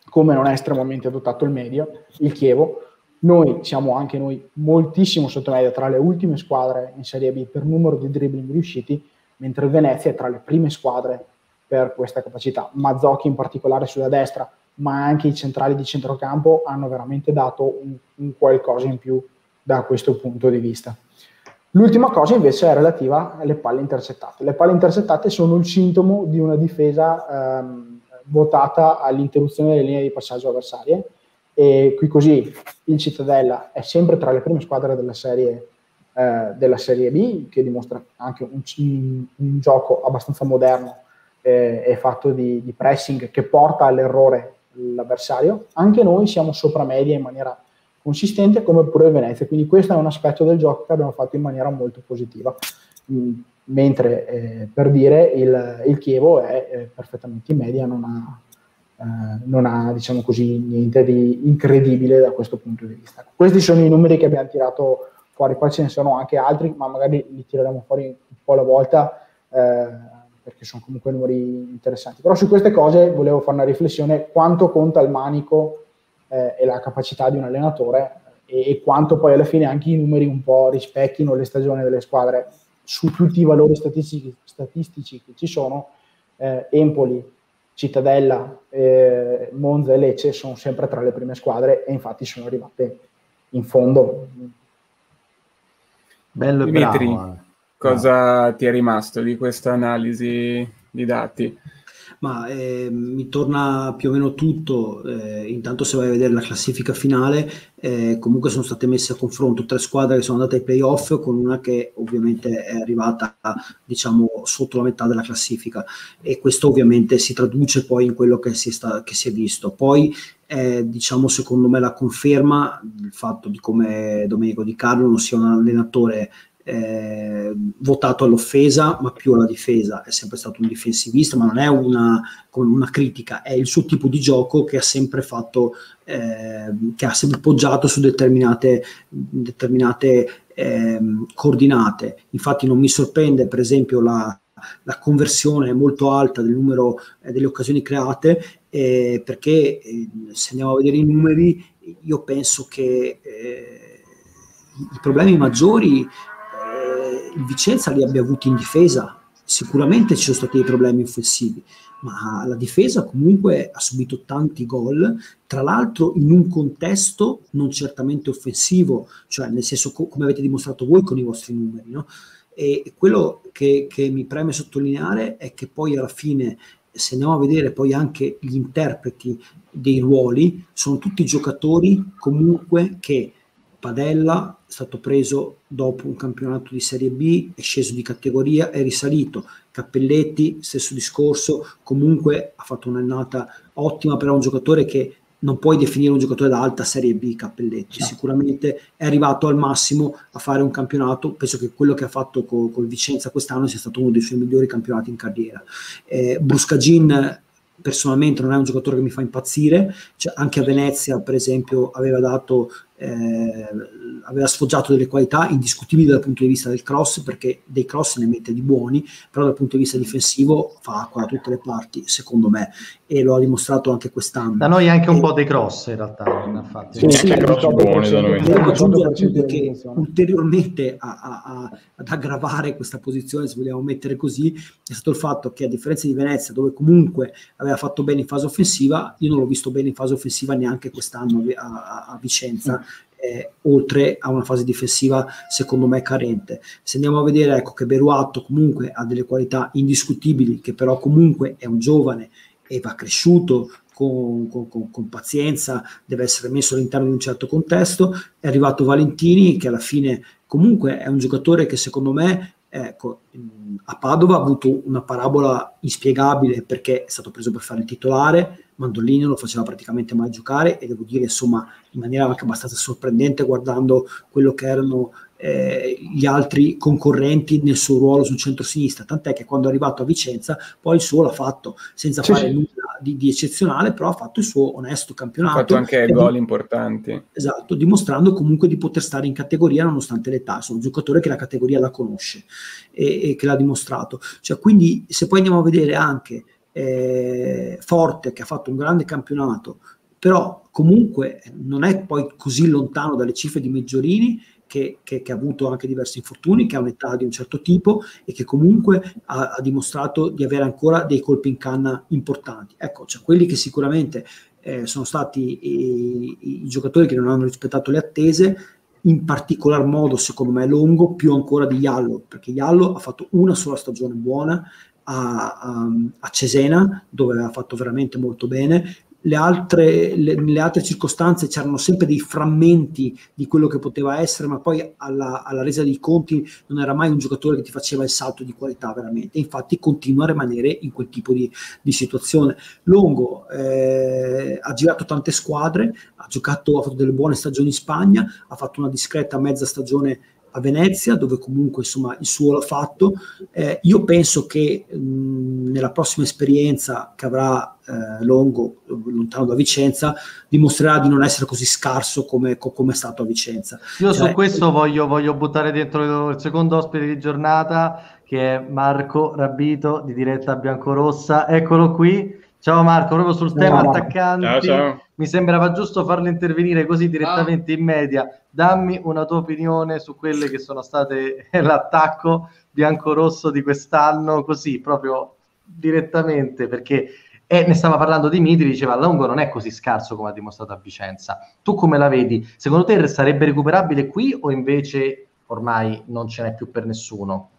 come non è estremamente dotato il media, il Chievo, noi siamo anche noi moltissimo sotto media tra le ultime squadre in Serie B per numero di dribbling riusciti, mentre Venezia è tra le prime squadre per questa capacità. Mazzocchi in particolare sulla destra, ma anche i centrali di centrocampo hanno veramente dato un, un qualcosa in più da questo punto di vista. L'ultima cosa invece è relativa alle palle intercettate. Le palle intercettate sono il sintomo di una difesa ehm, votata all'interruzione delle linee di passaggio avversarie e qui così il Cittadella è sempre tra le prime squadre della serie, eh, della serie B, che dimostra anche un, un, gioco abbastanza moderno eh, e fatto di, di, pressing che porta all'errore l'avversario. Anche noi siamo sopra media in maniera consistente, come pure il Venezia. Quindi questo è un aspetto del gioco che abbiamo fatto in maniera molto positiva. Mm, mentre eh, per dire il, il Chievo è eh, perfettamente in media, non ha eh, non ha, diciamo così, niente di incredibile da questo punto di vista. Questi sono i numeri che abbiamo tirato fuori, poi ce ne sono anche altri, ma magari li tireremo fuori un po' alla volta, eh, perché sono comunque numeri interessanti. Però su queste cose volevo fare una riflessione, quanto conta il manico eh, e la capacità di un allenatore e, e quanto poi alla fine anche i numeri un po' rispecchino le stagioni delle squadre su tutti i valori statistici, statistici che ci sono. Eh, Empoli Cittadella, eh, Monza e Lecce sono sempre tra le prime squadre e infatti sono arrivate in fondo. Bello Dimitri, bravo. Eh. cosa ah. ti è rimasto di questa analisi di dati? Ma eh, mi torna più o meno tutto, eh, intanto se vai a vedere la classifica finale, eh, comunque sono state messe a confronto tre squadre che sono andate ai playoff con una che ovviamente è arrivata diciamo sotto la metà della classifica e questo ovviamente si traduce poi in quello che si è, sta- che si è visto. Poi è diciamo secondo me la conferma il fatto di come Domenico Di Carlo non sia un allenatore eh, votato all'offesa ma più alla difesa, è sempre stato un difensivista, ma non è una, una critica, è il suo tipo di gioco che ha sempre fatto, eh, che ha sempre poggiato su determinate, determinate eh, coordinate. Infatti non mi sorprende per esempio la, la conversione molto alta del numero eh, delle occasioni create eh, perché eh, se andiamo a vedere i numeri io penso che i problemi maggiori eh, il Vicenza li abbia avuti in difesa sicuramente ci sono stati dei problemi offensivi ma la difesa comunque ha subito tanti gol, tra l'altro in un contesto non certamente offensivo, cioè nel senso co- come avete dimostrato voi con i vostri numeri, no? E quello che, che mi preme sottolineare è che poi alla fine se andiamo a vedere poi anche gli interpreti dei ruoli, sono tutti giocatori comunque che Padella è stato preso dopo un campionato di Serie B, è sceso di categoria, è risalito. Cappelletti, stesso discorso, comunque ha fatto un'annata ottima, però è un giocatore che non puoi definire un giocatore da alta Serie B Cappelletti, no. sicuramente è arrivato al massimo a fare un campionato, penso che quello che ha fatto col, col Vicenza quest'anno sia stato uno dei suoi migliori campionati in carriera. Eh, Bruscagin personalmente non è un giocatore che mi fa impazzire, cioè, anche a Venezia per esempio aveva dato eh, aveva sfoggiato delle qualità indiscutibili dal punto di vista del cross, perché dei cross ne mette di buoni, però dal punto di vista difensivo fa acqua da tutte le parti, secondo me, e lo ha dimostrato anche quest'anno. Da noi anche un po' dei cross in realtà, infatti. Sì, sì, cross buoni da noi. Devo aggiungere che ulteriormente a, a, a, ad aggravare questa posizione, se vogliamo mettere così, è stato il fatto che a differenza di Venezia, dove comunque aveva fatto bene in fase offensiva, io non l'ho visto bene in fase offensiva neanche quest'anno a, a Vicenza eh, oltre a una fase difensiva secondo me carente. Se andiamo a vedere ecco, che Beruatto comunque ha delle qualità indiscutibili, che però comunque è un giovane e va cresciuto con, con, con, pazienza, deve essere messo all'interno di un certo contesto. È arrivato Valentini, che alla fine comunque è un giocatore che secondo me ecco, a Padova ha avuto una parabola inspiegabile perché è stato preso per fare il titolare, Mandolini lo faceva praticamente mai giocare e devo dire insomma in maniera anche abbastanza sorprendente guardando quello che erano eh, gli altri concorrenti nel suo ruolo sul centro-sinistra, tant'è che quando è arrivato a Vicenza poi il suo l'ha fatto senza sì, fare sì. nulla di, di, eccezionale, però ha fatto il suo onesto campionato. Ha fatto anche gol importanti. Esatto, dimostrando comunque di poter stare in categoria nonostante l'età, sono un giocatore che la categoria la conosce e, e che l'ha dimostrato. Cioè, quindi se poi andiamo a vedere anche eh, Forte che ha fatto un grande campionato, però comunque non è poi così lontano dalle cifre di Meggiorini che, che, che, ha avuto anche diversi infortuni, che ha un'età di un certo tipo e che comunque ha, ha dimostrato di avere ancora dei colpi in canna importanti. Ecco, cioè quelli che sicuramente eh, sono stati i, i, giocatori che non hanno rispettato le attese, in particolar modo secondo me Longo, più ancora di Iallo, perché Iallo ha fatto una sola stagione buona, a, a, a, Cesena, dove aveva fatto veramente molto bene, le altre, le, nelle altre circostanze c'erano sempre dei frammenti di quello che poteva essere, ma poi alla, alla, resa dei conti non era mai un giocatore che ti faceva il salto di qualità veramente. Infatti continua a rimanere in quel tipo di, di situazione. Longo eh, ha girato tante squadre, ha giocato, ha fatto delle buone stagioni in Spagna, ha fatto una discreta mezza stagione a Venezia, dove comunque insomma il suo l'ha fatto. Eh, io penso che mh, nella prossima esperienza che avrà eh, Longo, lontano da Vicenza, dimostrerà di non essere così scarso come, come è stato a Vicenza. Io cioè, su questo voglio, voglio buttare dentro il secondo ospite di giornata, che è Marco Rabito di diretta biancorossa. Eccolo qui. Ciao Marco, proprio sul tema attaccanti. Ciao, ciao. Mi sembrava giusto farlo intervenire così direttamente ah. in media dammi una tua opinione su quelle che sono state l'attacco bianco-rosso di quest'anno, così proprio direttamente, perché e ne stava parlando Dimitri, diceva Longo non è così scarso come ha dimostrato a Vicenza. Tu come la vedi? Secondo te sarebbe recuperabile qui o invece ormai non ce n'è più per nessuno?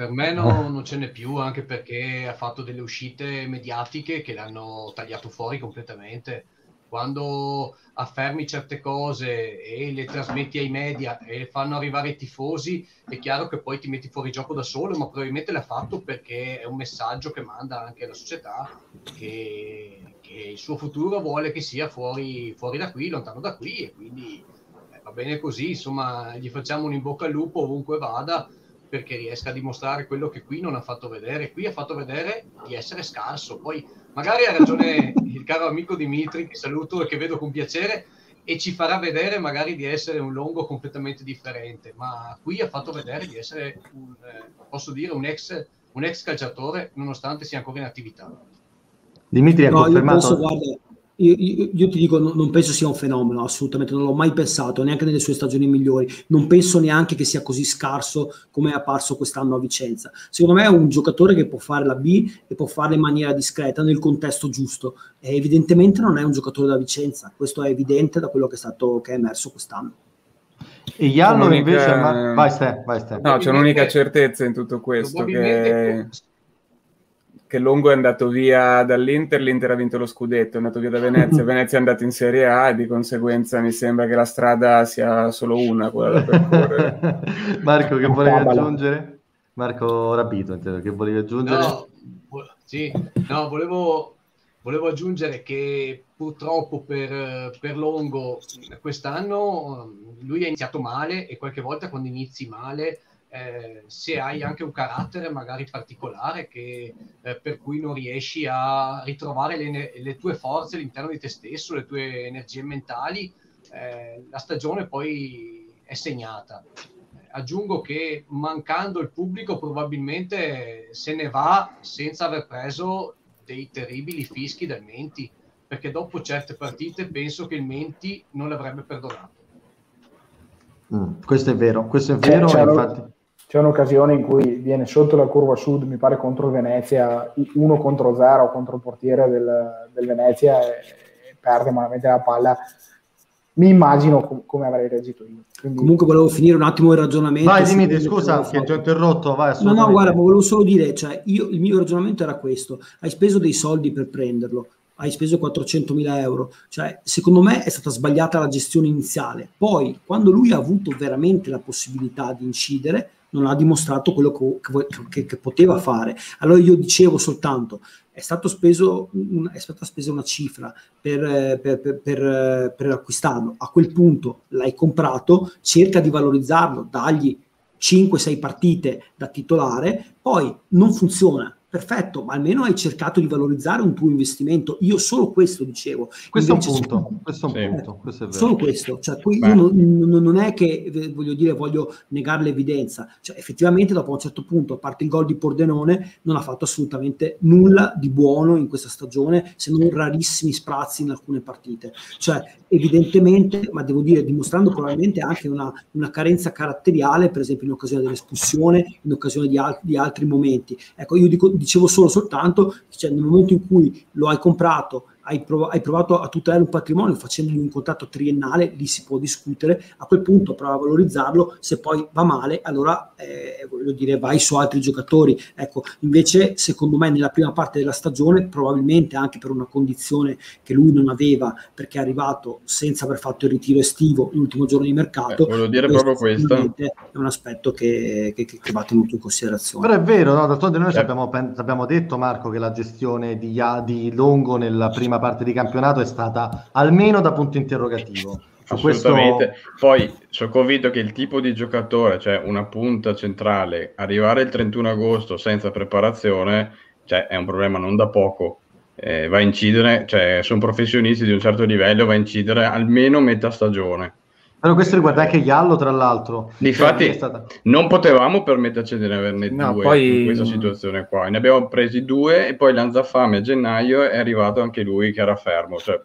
Per me no, non ce n'è più, anche perché ha fatto delle uscite mediatiche che l'hanno tagliato fuori completamente. Quando affermi certe cose e le trasmetti ai media e le fanno arrivare i tifosi, è chiaro che poi ti metti fuori gioco da solo, ma probabilmente l'ha fatto perché è un messaggio che manda anche alla società che, che il suo futuro vuole che sia fuori, fuori da qui, lontano da qui e quindi eh, va bene così, insomma, gli facciamo un in bocca al lupo ovunque vada perché riesca a dimostrare quello che qui non ha fatto vedere. Qui ha fatto vedere di essere scarso. Poi magari ha ragione il caro amico Dimitri, che saluto e che vedo con piacere, e ci farà vedere magari di essere un longo completamente differente, ma qui ha fatto vedere di essere, un, eh, posso dire, un ex, un ex calciatore nonostante sia ancora in attività. Dimitri ha no, confermato... Posso, guarda, io, io, io, ti dico, non, non, penso sia un fenomeno, assolutamente, non l'ho mai pensato, neanche nelle sue stagioni migliori. Non penso neanche che sia così scarso come è apparso quest'anno a Vicenza. Secondo me è un giocatore che può fare la B e può farla in maniera discreta, nel contesto giusto. E evidentemente non è un giocatore da Vicenza, questo è evidente da quello che è, stato, che è emerso quest'anno. E Yallo invece... Ma... Vai, Ste, vai Ste. No, c'è un'unica certezza in tutto questo, che che Longo è andato via dall'Inter, l'Inter ha vinto lo scudetto, è andato via da Venezia, Venezia è andato in Serie A e di conseguenza mi sembra che la strada sia solo una, quella da percorrere. Marco, che volevi aggiungere? Marco Rabito, che volevi aggiungere? No, sì, no, volevo, volevo aggiungere che purtroppo per, per Longo quest'anno lui ha iniziato male e qualche volta quando inizi male eh, se hai anche un carattere magari particolare che, eh, per cui non riesci a ritrovare le, le, tue forze all'interno di te stesso, le tue energie mentali, eh, la stagione poi è segnata. Aggiungo che mancando il pubblico probabilmente se ne va senza aver preso dei terribili fischi dal Menti, perché dopo certe partite penso che il Menti non l'avrebbe perdonato. Mm, questo è vero, questo è vero, infatti c'è un'occasione in cui viene sotto la curva sud, mi pare contro il Venezia, uno contro zero contro il portiere del, del Venezia e, e, perde malamente la palla. Mi immagino com- come avrei reagito io. Quindi... Comunque volevo finire un attimo il ragionamento. Vai Dimitri, scusa che ti ho interrotto, vai No, no, guarda, ma volevo solo dire, cioè, io, il mio ragionamento era questo, hai speso dei soldi per prenderlo, hai speso 400.000 euro, cioè secondo me è stata sbagliata la gestione iniziale. Poi, quando lui ha avuto veramente la possibilità di incidere, non ha dimostrato quello che, che, che, poteva fare. Allora io dicevo soltanto, è, speso un, è stata spesa una cifra per, per, per, per acquistarlo, a quel punto l'hai comprato, cerca di valorizzarlo, dagli 5-6 partite da titolare, poi non funziona, perfetto, ma almeno hai cercato di valorizzare un tuo investimento. Io solo questo dicevo. Questo Invece, è un punto, questo è un punto, questo è solo questo. Cioè, io non, non, è che eh, voglio dire, voglio negare l'evidenza. Cioè, effettivamente, dopo un certo punto, a parte il gol di Pordenone, non ha fatto assolutamente nulla di buono in questa stagione, se non rarissimi sprazzi in alcune partite. Cioè, evidentemente, ma devo dire, dimostrando probabilmente anche una, una carenza caratteriale, per esempio in occasione dell'espulsione, in occasione di, al- di altri momenti. Ecco, io dico dicevo solo soltanto, cioè nel momento in cui lo hai comprato hai, prov- hai, provato a tutelare un patrimonio facendogli un contratto triennale, lì si può discutere, a quel punto prova a valorizzarlo, se poi va male allora eh, voglio dire vai su altri giocatori, ecco invece secondo me nella prima parte della stagione probabilmente anche per una condizione che lui non aveva perché è arrivato senza aver fatto il ritiro estivo l'ultimo giorno di mercato, eh, volevo dire proprio questo è un aspetto che, che, che, va tenuto in considerazione. Però è vero, no? d'altronde noi eh. abbiamo, abbiamo detto Marco che la gestione di, di Longo nella prima parte di campionato è stata almeno da punto interrogativo. Assolutamente. Questo... Poi sono convinto che il tipo di giocatore, cioè una punta centrale, arrivare il 31 agosto senza preparazione, cioè, è un problema non da poco. Eh, va a incidere, cioè, sono professionisti di un certo livello, va a incidere almeno metà stagione. Però questo riguarda anche Iallo, tra l'altro. Difatti, cioè, stata... non potevamo permetterci di averne no, due poi... in questa situazione qua. Ne abbiamo presi due e poi Lanzafame a gennaio è arrivato anche lui che era fermo. Cioè,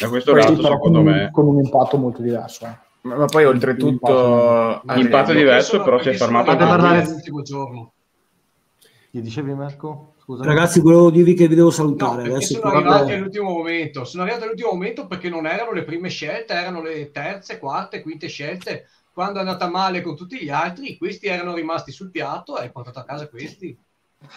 da questo poi lato, secondo con, me... Con un impatto molto diverso. Eh. Ma, ma, poi oltretutto... L'impatto è diverso, però si è fermato... Fate parlare... L'ultimo giorno. Gli dicevi Marco? Scusa. Ragazzi, volevo dirvi che vi devo salutare. No, sono arrivati all'ultimo momento. Sono arrivati all'ultimo momento perché non erano le prime scelte, erano le terze, quarte, quinte scelte. Quando è andata male con tutti gli altri, questi erano rimasti sul piatto e hai portato a casa questi.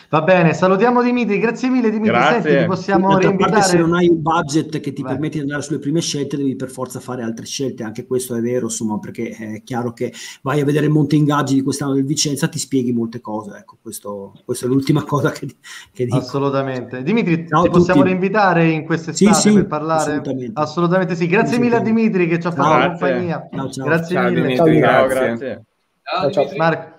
Va bene, salutiamo Dimitri, grazie mille Dimitri, grazie. Senti, ti possiamo reinvitare. Se non hai un budget che ti Beh. permette di andare sulle prime scelte, devi per forza fare altre scelte, anche questo è vero, insomma, perché è chiaro che vai a vedere il monte ingaggi di quest'anno del Vicenza, ti spieghi molte cose, ecco, questo, questa è l'ultima cosa che, che dico. Assolutamente. Dimitri, Ciao ti possiamo reinvitare in quest'estate sì, sì, per parlare? Assolutamente. assolutamente sì, grazie mille a Dimitri che ci ha fatto compagnia. Ciao, ciao. Grazie ciao, mille. Dimitri, ciao, grazie. Ciao, ciao. Marco.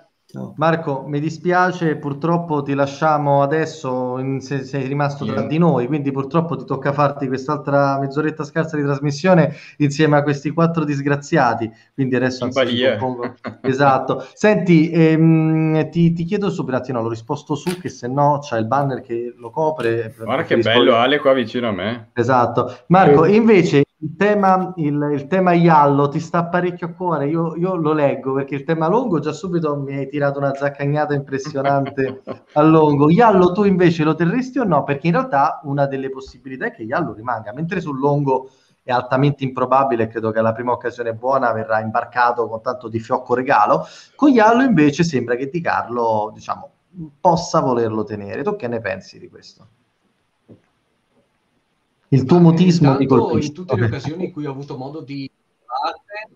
Marco, mi dispiace, purtroppo ti lasciamo adesso, in, se, sei rimasto tra di noi, quindi purtroppo ti tocca farti quest'altra mezz'oretta scarsa di trasmissione insieme a questi quattro disgraziati, quindi adesso anzi, compongo... Esatto. Senti, ehm, ti, ti, chiedo subito, no, l'ho risposto su, che se no c'è il banner che lo copre. Guarda che bello Ale qua vicino a me. Esatto. Marco, invece il tema, il, il tema Iallo ti sta parecchio a cuore, io, io, lo leggo perché il tema lungo già subito mi hai tirato una zaccagnata impressionante a lungo. Iallo tu invece lo terresti o no? Perché in realtà una delle possibilità è che Iallo rimanga, mentre sul lungo è altamente improbabile, credo che alla prima occasione buona verrà imbarcato con tanto di fiocco regalo, con Iallo invece sembra che Di Carlo diciamo, possa volerlo tenere. Tu che ne pensi di questo? Il tuo mutismo ti colpisce. In tutte le occasioni in cui ho avuto modo di parlare,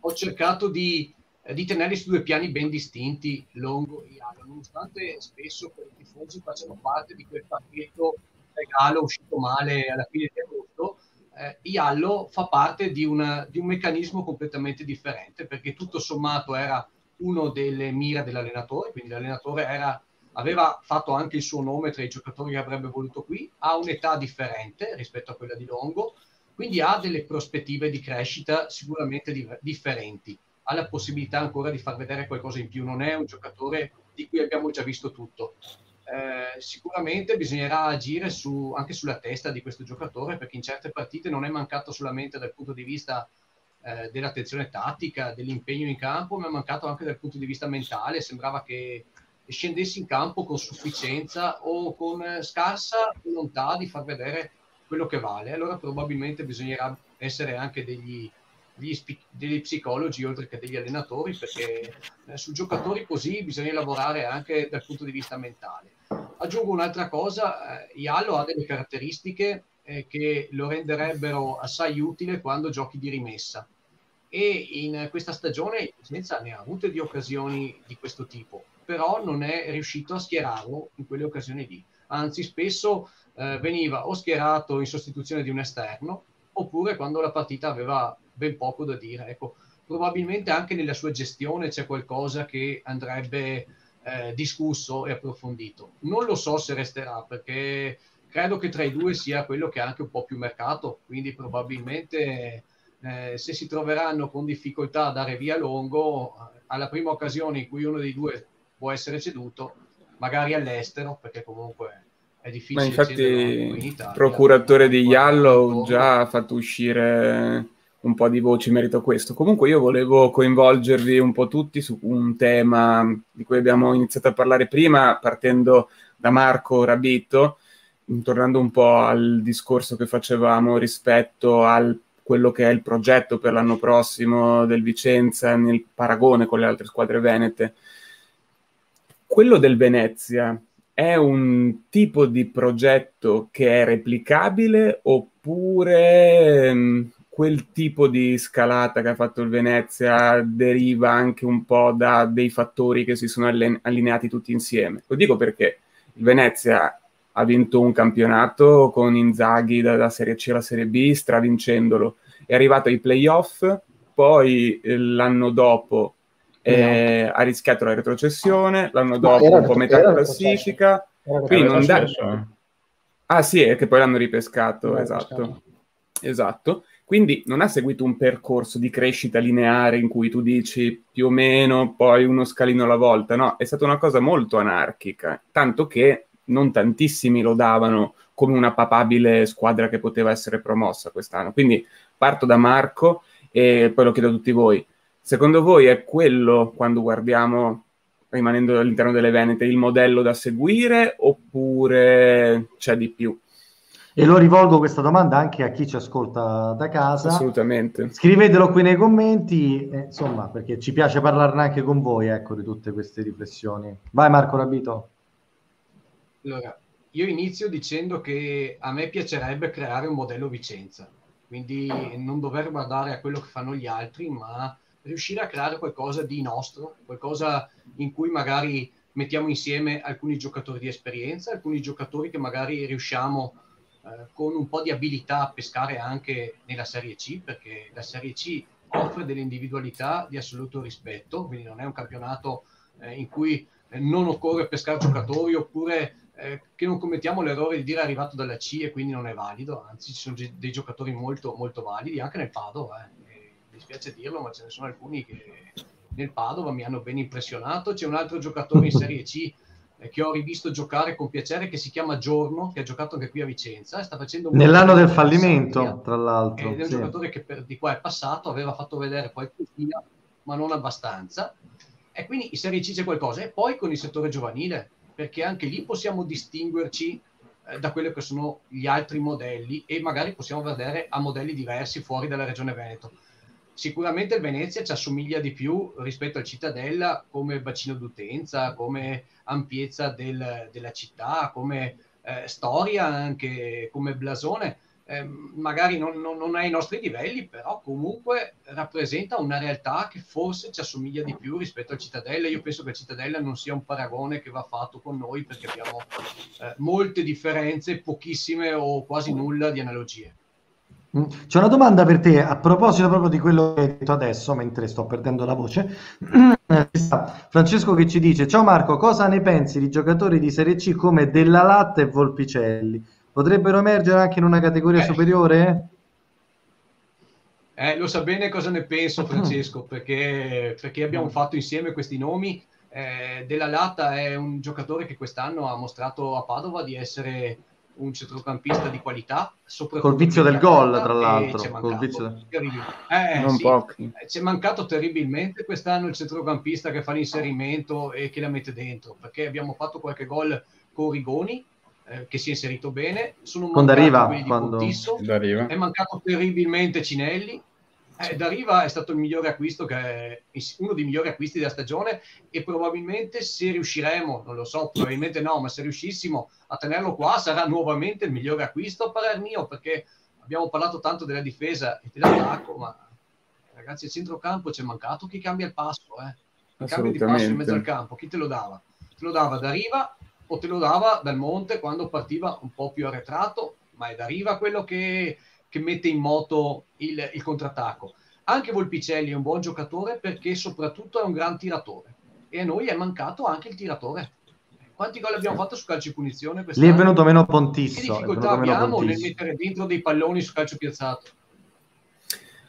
ho cercato di, di tenerli su due piani ben distinti, Longo e Ialo, nonostante spesso quei tifosi facciano parte di quel pacchetto regalo uscito male alla fine di agosto, eh, Iallo fa parte di, una, di un meccanismo completamente differente, perché tutto sommato era uno delle mira dell'allenatore, quindi l'allenatore era aveva fatto anche il suo nome tra i giocatori che avrebbe voluto qui, ha un'età differente rispetto a quella di Longo, quindi ha delle prospettive di crescita sicuramente di- differenti, ha la possibilità ancora di far vedere qualcosa in più, non è un giocatore di cui abbiamo già visto tutto. Eh, sicuramente bisognerà agire su, anche sulla testa di questo giocatore perché in certe partite non è mancato solamente dal punto di vista eh, dell'attenzione tattica, dell'impegno in campo, ma è mancato anche dal punto di vista mentale. Sembrava che scendessi in campo con sufficienza o con scarsa volontà di far vedere quello che vale. Allora probabilmente bisognerà essere anche degli, degli, degli psicologi oltre che degli allenatori perché eh, su giocatori così bisogna lavorare anche dal punto di vista mentale. Aggiungo un'altra cosa, eh, Iallo ha delle caratteristiche eh, che lo renderebbero assai utile quando giochi di rimessa e in questa stagione senza ne ha avute di occasioni di questo tipo però non è riuscito a schierarlo in quelle occasioni lì. Anzi, spesso eh, veniva o schierato in sostituzione di un esterno, oppure quando la partita aveva ben poco da dire. Ecco, probabilmente anche nella sua gestione c'è qualcosa che andrebbe eh, discusso e approfondito. Non lo so se resterà, perché credo che tra i due sia quello che ha anche un po' più mercato, quindi probabilmente eh, se si troveranno con difficoltà a dare via Longo, alla prima occasione in cui uno dei due può essere ceduto, magari all'estero, perché comunque è difficile. Ma infatti il procuratore di Iallo già ha fatto uscire un po' di voci in merito a questo. Comunque io volevo coinvolgervi un po' tutti su un tema di cui abbiamo iniziato a parlare prima, partendo da Marco Rabito, tornando un po' al discorso che facevamo rispetto a quello che è il progetto per l'anno prossimo del Vicenza nel paragone con le altre squadre venete quello del Venezia è un tipo di progetto che è replicabile oppure um, quel tipo di scalata che ha fatto il Venezia deriva anche un po' da dei fattori che si sono alline- allineati tutti insieme? Lo dico perché il Venezia ha vinto un campionato con Inzaghi dalla Serie C alla Serie B, stravincendolo. È arrivato ai playoff, poi eh, l'anno dopo eh, ha rischiato la retrocessione, l'anno dopo un po' metà classifica, quindi non da... Ah sì, è che poi l'hanno ripescato, esatto. esatto. Quindi non ha seguito un percorso di crescita lineare in cui tu dici più o meno, poi uno scalino alla volta, no, è stata una cosa molto anarchica, tanto che non tantissimi lo davano come una papabile squadra che poteva essere promossa quest'anno. Quindi parto da Marco e poi lo chiedo a tutti voi. Secondo voi è quello, quando guardiamo, rimanendo all'interno delle Venete, il modello da seguire oppure c'è di più? E lo rivolgo questa domanda anche a chi ci ascolta da casa. Assolutamente. Scrivetelo qui nei commenti, eh, insomma, perché ci piace parlarne anche con voi, ecco, di tutte queste riflessioni. Vai Marco Rabito. Allora, io inizio dicendo che a me piacerebbe creare un modello Vicenza, quindi non dover guardare a quello che fanno gli altri, ma riuscire a creare qualcosa di nostro, qualcosa in cui magari mettiamo insieme alcuni giocatori di esperienza, alcuni giocatori che magari riusciamo eh, con un po' di abilità a pescare anche nella Serie C, perché la Serie C offre delle individualità di assoluto rispetto, quindi non è un campionato eh, in cui eh, non occorre pescare giocatori oppure eh, che non commettiamo l'errore di dire arrivato dalla C e quindi non è valido, anzi ci sono dei giocatori molto, molto validi anche nel Padova, eh. Mi dispiace dirlo ma ce ne sono alcuni che nel Padova mi hanno ben impressionato, c'è un altro giocatore in Serie C eh, che ho rivisto giocare con piacere che si chiama Giorno, che ha giocato anche qui a Vicenza, sta facendo nell'anno del fallimento, tra l'altro. Ed è un sì. giocatore che per, di qua è passato, aveva fatto vedere qualcosina, ma non abbastanza. E quindi in Serie C c'è qualcosa. E poi con il settore giovanile, perché anche lì possiamo distinguerci eh, da quelli che sono gli altri modelli e magari possiamo vedere a modelli diversi fuori dalla regione Veneto. Sicuramente il Venezia ci assomiglia di più rispetto al Cittadella come bacino d'utenza, come ampiezza del, della città, come eh, storia, anche come blasone eh, magari non, non, non, ai nostri livelli, però comunque rappresenta una realtà che forse ci assomiglia di più rispetto al Cittadella. Io penso che il Cittadella non sia un paragone che va fatto con noi perché abbiamo eh, molte differenze, pochissime o quasi nulla di analogie. Mm. C'è una domanda per te a proposito proprio di quello che hai detto adesso, mentre sto perdendo la voce. Francesco che ci dice: Ciao Marco, cosa ne pensi di giocatori di Serie C come Della Latta e Volpicelli? Potrebbero emergere anche in una categoria eh. superiore? Eh, lo sa bene cosa ne penso Francesco, perché, perché abbiamo fatto insieme questi nomi. Eh, Della Latta è un giocatore che quest'anno ha mostrato a Padova di essere un centrocampista di qualità. Col vizio del gol, tra l'altro. Col vizio... eh, non sì. Eh, ci è mancato terribilmente quest'anno il centrocampista che fa l'inserimento e che la mette dentro, perché abbiamo fatto qualche gol con Rigoni, eh, che si è inserito bene. Sono quando arriva, quando... Contisso, è mancato terribilmente Cinelli. Eh, Dariva è stato il migliore acquisto, che uno dei migliori acquisti della stagione e probabilmente se riusciremo, non lo so, probabilmente no, ma se riuscissimo a tenerlo qua sarà nuovamente il migliore acquisto a parer mio perché abbiamo parlato tanto della difesa e dell'attacco, ma ragazzi al centrocampo c'è mancato chi cambia il passo, eh. Il cambio di passo in mezzo al campo, chi te lo dava? Te lo dava Dariva o te lo dava dal monte quando partiva un po' più arretrato, ma è da riva quello che, che mette in moto il, il contrattacco. Anche Volpicelli è un buon giocatore perché soprattutto è un gran tiratore e a noi è mancato anche il tiratore. Quanti gol abbiamo fatto su calcio e punizione? Lì è venuto meno Pontisso. Che difficoltà abbiamo nel mettere dentro dei palloni su calcio piazzato?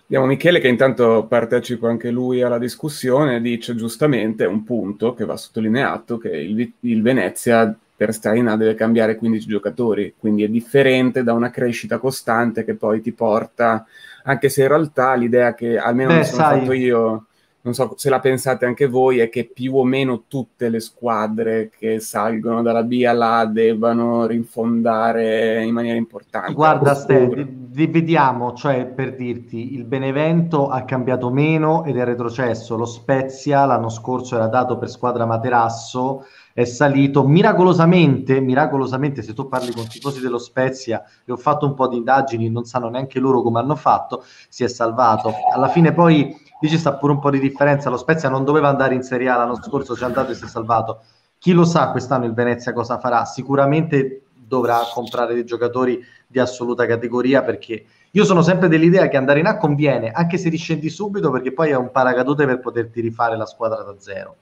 Abbiamo Michele che intanto partecipa anche lui alla discussione, dice giustamente un punto che va sottolineato, che il, il Venezia per stare in A deve cambiare 15 giocatori, quindi è differente da una crescita costante che poi ti porta, anche se in realtà l'idea che almeno Beh, mi sono sai, fatto io non so se la pensate anche voi, è che più o meno tutte le squadre che salgono dalla B alla debbano rinfondare in maniera importante. Guarda, Ste, dividiamo, cioè per dirti, il Benevento ha cambiato meno ed è retrocesso, lo Spezia l'anno scorso era dato per squadra Materasso, è salito miracolosamente, miracolosamente se tu parli con tifosi dello Spezia e ho fatto un po' di indagini, non sanno neanche loro come hanno fatto, si è salvato. Alla fine poi Lì ci sta pure un po' di differenza. Lo Spezia non doveva andare in Serie A l'anno scorso, ci è andato e si è salvato. Chi lo sa quest'anno il Venezia cosa farà? Sicuramente dovrà comprare dei giocatori di assoluta categoria perché io sono sempre dell'idea che andare in A conviene, anche se riscendi subito, perché poi è un paracadute per poterti rifare la squadra da zero.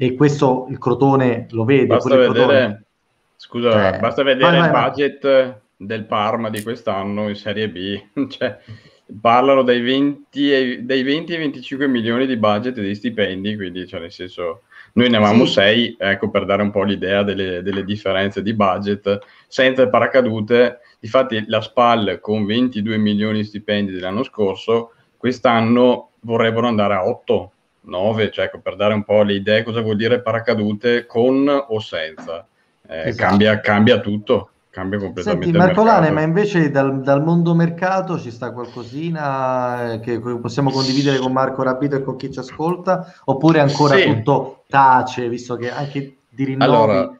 E questo il Crotone lo vede. Basta vedere, scusa, eh, basta vedere vai, vai, il budget vai. del Parma di quest'anno in Serie B. cioè, parlano dai 20, dai 20 ai 25 milioni di budget di stipendi, quindi cioè nel senso noi ne avevamo 6, sì. ecco per dare un po' l'idea delle, delle, differenze di budget, senza il paracadute, difatti la SPAL con 22 milioni di stipendi dell'anno scorso, quest'anno vorrebbero andare a 8, 9, cioè ecco, per dare un po' le idee cosa vuol dire paracadute con o senza, eh, esatto. cambia, cambia tutto cambia completamente Senti, Marco Lane, ma invece dal, dal, mondo mercato ci sta qualcosina eh, che possiamo condividere con Marco Rabito e con chi ci ascolta? Oppure ancora sì. tutto tace, visto che anche di rinnovi... Allora,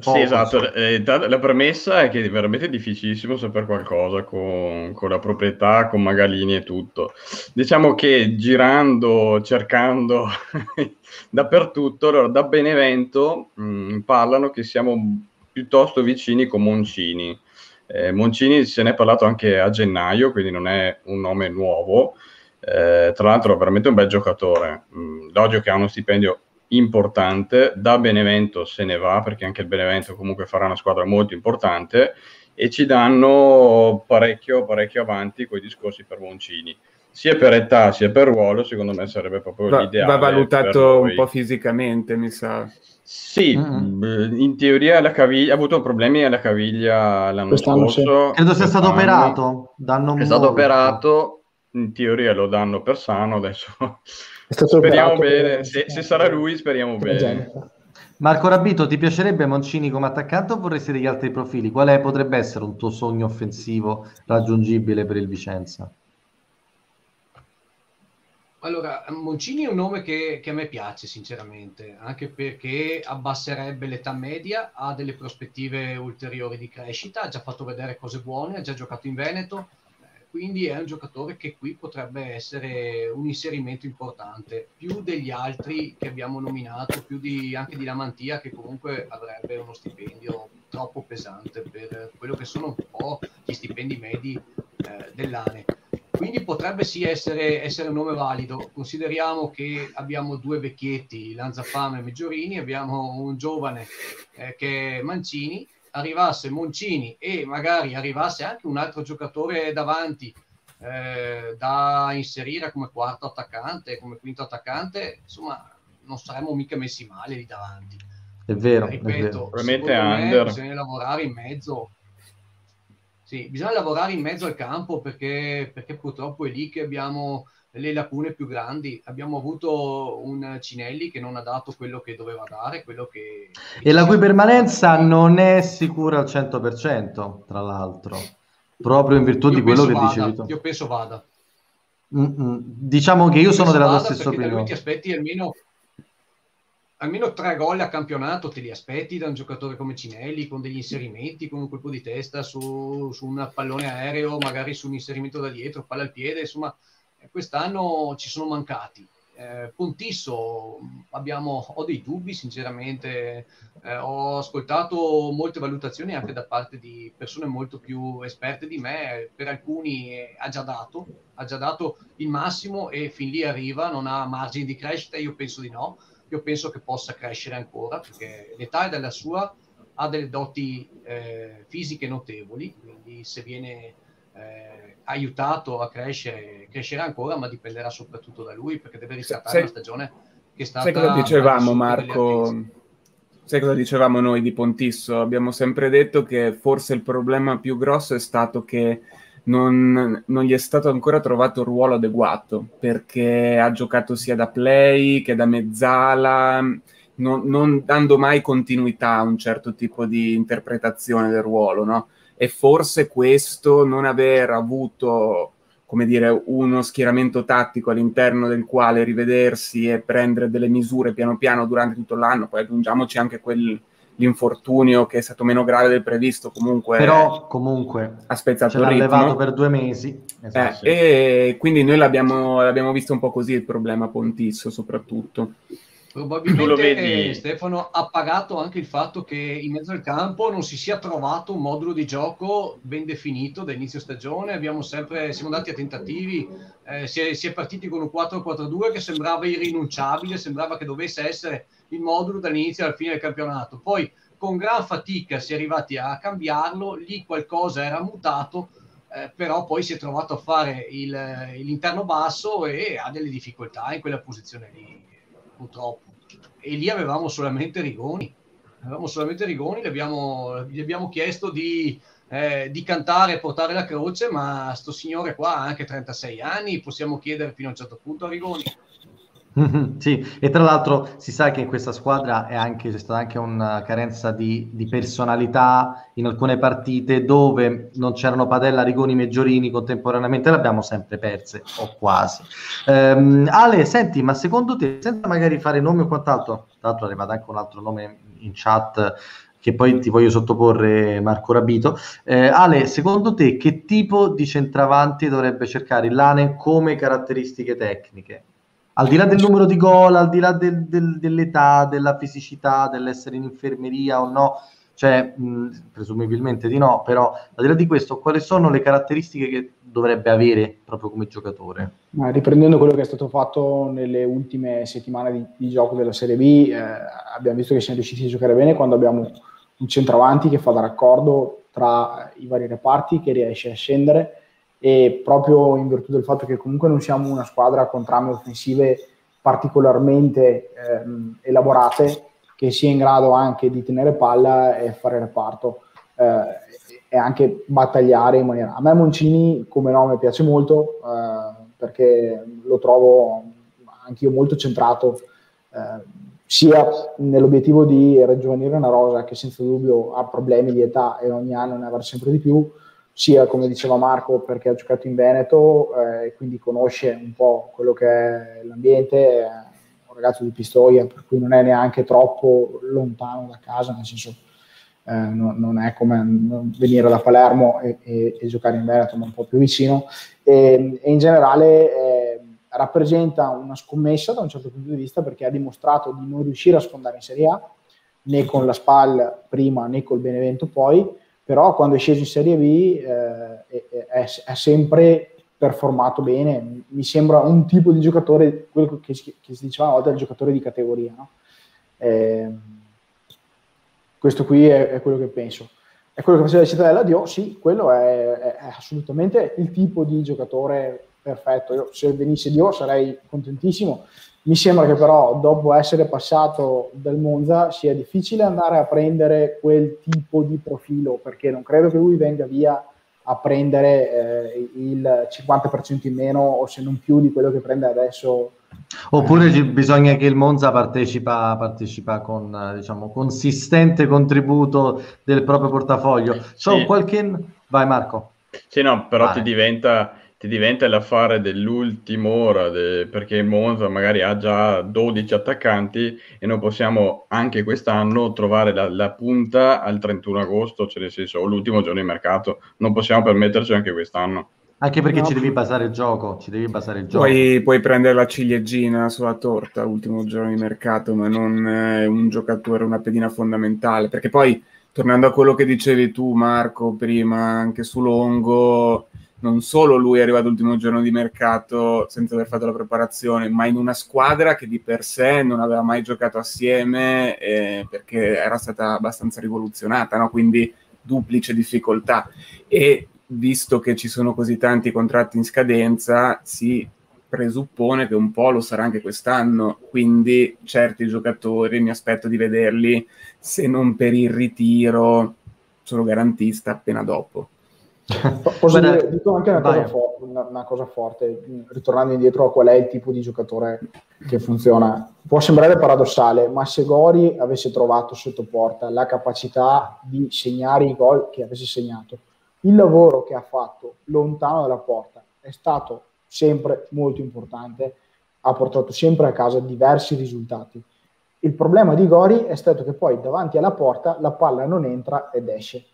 sì, esatto. Eh, la premessa è che è veramente difficilissimo sapere qualcosa con, con, la proprietà, con Magalini e tutto. Diciamo che girando, cercando dappertutto, allora, da Benevento mh, mm, parlano che siamo piuttosto vicini con Moncini. Eh, Moncini se ne è parlato anche a gennaio, quindi non è un nome nuovo. Eh, tra l'altro, veramente un bel giocatore. Mm, L'odio che ha uno stipendio importante, da Benevento se ne va perché anche il Benevento comunque farà una squadra molto importante e ci danno parecchio, parecchio avanti con i discorsi per Moncini. Sia per età sia per ruolo, secondo me sarebbe proprio va, l'ideale. Va valutato un po' fisicamente, mi sa. Sì, mm-hmm. in teoria la caviglia, ha avuto problemi alla caviglia l'anno Quest'anno scorso. Credo sia stato operato. Danno è molto. stato operato, in teoria lo danno per sano, adesso speriamo bene, se, se, sarà lui speriamo bene. Marco Rabito, ti piacerebbe Moncini come attaccante o vorresti degli altri profili? Quale potrebbe essere un tuo sogno offensivo raggiungibile per il Vicenza? Allora, Moncini è un nome che, che, a me piace sinceramente, anche perché abbasserebbe l'età media, ha delle prospettive ulteriori di crescita, ha già fatto vedere cose buone, ha già giocato in Veneto, quindi è un giocatore che qui potrebbe essere un inserimento importante, più degli altri che abbiamo nominato, più di, anche di Lamantia che comunque avrebbe uno stipendio troppo pesante per quello che sono un po' gli stipendi medi eh, dell'ANE. Quindi potrebbe sì essere, essere, un nome valido. Consideriamo che abbiamo due vecchietti, Lanzafame e Meggiorini, abbiamo un giovane eh, che è Mancini, arrivasse Moncini e magari arrivasse anche un altro giocatore davanti eh, da inserire come quarto attaccante, come quinto attaccante, insomma, non saremmo mica messi male lì davanti. È vero, ripeto, è vero. bisogna lavorare in mezzo. Sì, bisogna lavorare in mezzo al campo perché, perché purtroppo è lì che abbiamo le lacune più grandi. Abbiamo avuto un Cinelli che non ha dato quello che doveva dare, quello che... E la cui permanenza non è sicura al 100%, tra l'altro, proprio in virtù io di quello che vada, dicevi tu. Io penso vada. Mm-mm. Diciamo che io, io sono della tua stessa opinione. ti aspetti almeno almeno tre gol a campionato te li aspetti da un giocatore come Cinelli con degli inserimenti, con un colpo di testa su, su un pallone aereo, magari su un inserimento da dietro, palla al piede, insomma quest'anno ci sono mancati. Eh, Pontisso abbiamo, ho dei dubbi sinceramente, eh, ho ascoltato molte valutazioni anche da parte di persone molto più esperte di me, per alcuni ha già dato, ha già dato il massimo e fin lì arriva, non ha margini di crescita, io penso di no, io penso che possa crescere ancora perché l'età è della sua, ha delle doti eh, fisiche notevoli, quindi se viene eh, aiutato a crescere, crescerà ancora, ma dipenderà soprattutto da lui perché deve riscattare sai, una stagione che è stata... Sai cosa dicevamo Marco? Sai cosa dicevamo noi di Pontisso? Abbiamo sempre detto che forse il problema più grosso è stato che non, non, gli è stato ancora trovato il ruolo adeguato perché ha giocato sia da play che da mezzala, non, non dando mai continuità a un certo tipo di interpretazione del ruolo, no? E forse questo non aver avuto come dire, uno schieramento tattico all'interno del quale rivedersi e prendere delle misure piano piano durante tutto l'anno, poi aggiungiamoci anche quell'infortunio che è stato meno grave del previsto, comunque però comunque ha spezzato ce l'ha ritmo. levato per due mesi esatto. eh, e quindi noi l'abbiamo, l'abbiamo visto un po' così il problema Pontisso soprattutto Probabilmente Stefano ha pagato anche il fatto che in mezzo al campo non si sia trovato un modulo di gioco ben definito da inizio stagione. Abbiamo sempre, siamo andati a tentativi, eh, si, è, si, è, partiti con un 4-4-2 che sembrava irrinunciabile, sembrava che dovesse essere il modulo dall'inizio alla fine del campionato. Poi con gran fatica si è arrivati a cambiarlo, lì qualcosa era mutato, eh, però poi si è trovato a fare il, l'interno basso e ha delle difficoltà in quella posizione lì, purtroppo e lì avevamo solamente Rigoni. Avevamo solamente Rigoni, gli abbiamo, gli abbiamo chiesto di, eh, di cantare e portare la croce, ma sto signore qua ha anche 36 anni, possiamo chiedere fino a un certo punto a Rigoni. Sì, e tra l'altro si sa che in questa squadra anche, c'è stata anche una carenza di, di, personalità in alcune partite dove non c'erano Padella, Rigoni, Meggiorini contemporaneamente, le abbiamo sempre perse, o quasi. Um, Ale, senti, ma secondo te, senza magari fare nomi o quant'altro, tra l'altro è arrivato anche un altro nome in chat che poi ti voglio sottoporre Marco Rabito. Eh, Ale, secondo te che tipo di centravanti dovrebbe cercare il Lane come caratteristiche tecniche? Al di là del numero di gol, al di là del, del, dell'età, della fisicità, dell'essere in infermeria o no, cioè mh, presumibilmente di no, però al di là di questo, quali sono le caratteristiche che dovrebbe avere proprio come giocatore? Ma riprendendo quello che è stato fatto nelle ultime settimane di, di gioco della Serie B, eh, abbiamo visto che siamo riusciti a giocare bene quando abbiamo un centravanti che fa da raccordo tra i vari reparti, che riesce a scendere e proprio in virtù del fatto che comunque non siamo una squadra con trame offensive particolarmente ehm, elaborate, che sia in grado anche di tenere palla e fare reparto eh, e anche battagliare in maniera... A me Moncini come nome piace molto eh, perché lo trovo anch'io molto centrato eh, sia nell'obiettivo di raggiungere una rosa che senza dubbio ha problemi di età e ogni anno ne avrà sempre di più, sia come diceva Marco perché ha giocato in Veneto e eh, quindi conosce un po' quello che è l'ambiente, è un ragazzo di Pistoia per cui non è neanche troppo lontano da casa, nel senso eh, non, non, è come venire da Palermo e, e, e, giocare in Veneto, ma un po' più vicino. E, e in generale eh, rappresenta una scommessa da un certo punto di vista perché ha dimostrato di non riuscire a sfondare in Serie A, né con la SPAL prima né col Benevento poi, però quando è sceso in Serie B eh, è, è, sempre performato bene. Mi sembra un tipo di giocatore, quello che, che si diceva una volta, il giocatore di categoria. No? Eh, questo qui è, è, quello che penso. È quello che faceva il Cittadella Dio? Sì, quello è, è, assolutamente il tipo di giocatore perfetto. Io, se venisse Dio sarei contentissimo. Mi sembra che però dopo essere passato dal Monza sia difficile andare a prendere quel tipo di profilo perché non credo che lui venga via a prendere eh, il 50% in meno o se non più di quello che prende adesso Oppure ci, bisogna che il Monza partecipa, partecipa con diciamo, consistente contributo del proprio portafoglio. So, sì. qualche... Vai Marco. Sì, no, però ti diventa, ti diventa, l'affare dell'ultima ora, de... perché il Monza magari ha già 12 attaccanti e noi possiamo anche quest'anno trovare la, la punta al 31 agosto, cioè nel senso, l'ultimo giorno di mercato. Non possiamo permetterci anche quest'anno. Anche perché no, ci devi basare il gioco, ci devi basare il gioco. Puoi, puoi prendere la ciliegina sulla torta l'ultimo giorno di mercato, ma non eh, un giocatore, una pedina fondamentale. Perché poi, tornando a quello che dicevi tu, Marco, prima, anche su Longo, non solo lui è arrivato l'ultimo giorno di mercato senza aver fatto la preparazione, ma in una squadra che di per sé non aveva mai giocato assieme eh, perché era stata abbastanza rivoluzionata, no? quindi duplice difficoltà. E visto che ci sono così tanti contratti in scadenza, si presuppone che un po' lo sarà anche quest'anno, quindi certi giocatori mi aspetto di vederli, se non per il ritiro, sono garantista appena dopo. Posso dire, dico anche una cosa, for- una, una cosa, forte, ritornando indietro a qual è il tipo di giocatore che funziona. Può sembrare paradossale, ma se Gori avesse trovato sotto porta la capacità di segnare i gol che avesse segnato, il lavoro che ha fatto lontano dalla porta è stato sempre molto importante, ha portato sempre a casa diversi risultati. Il problema di Gori è stato che poi davanti alla porta la palla non entra ed esce.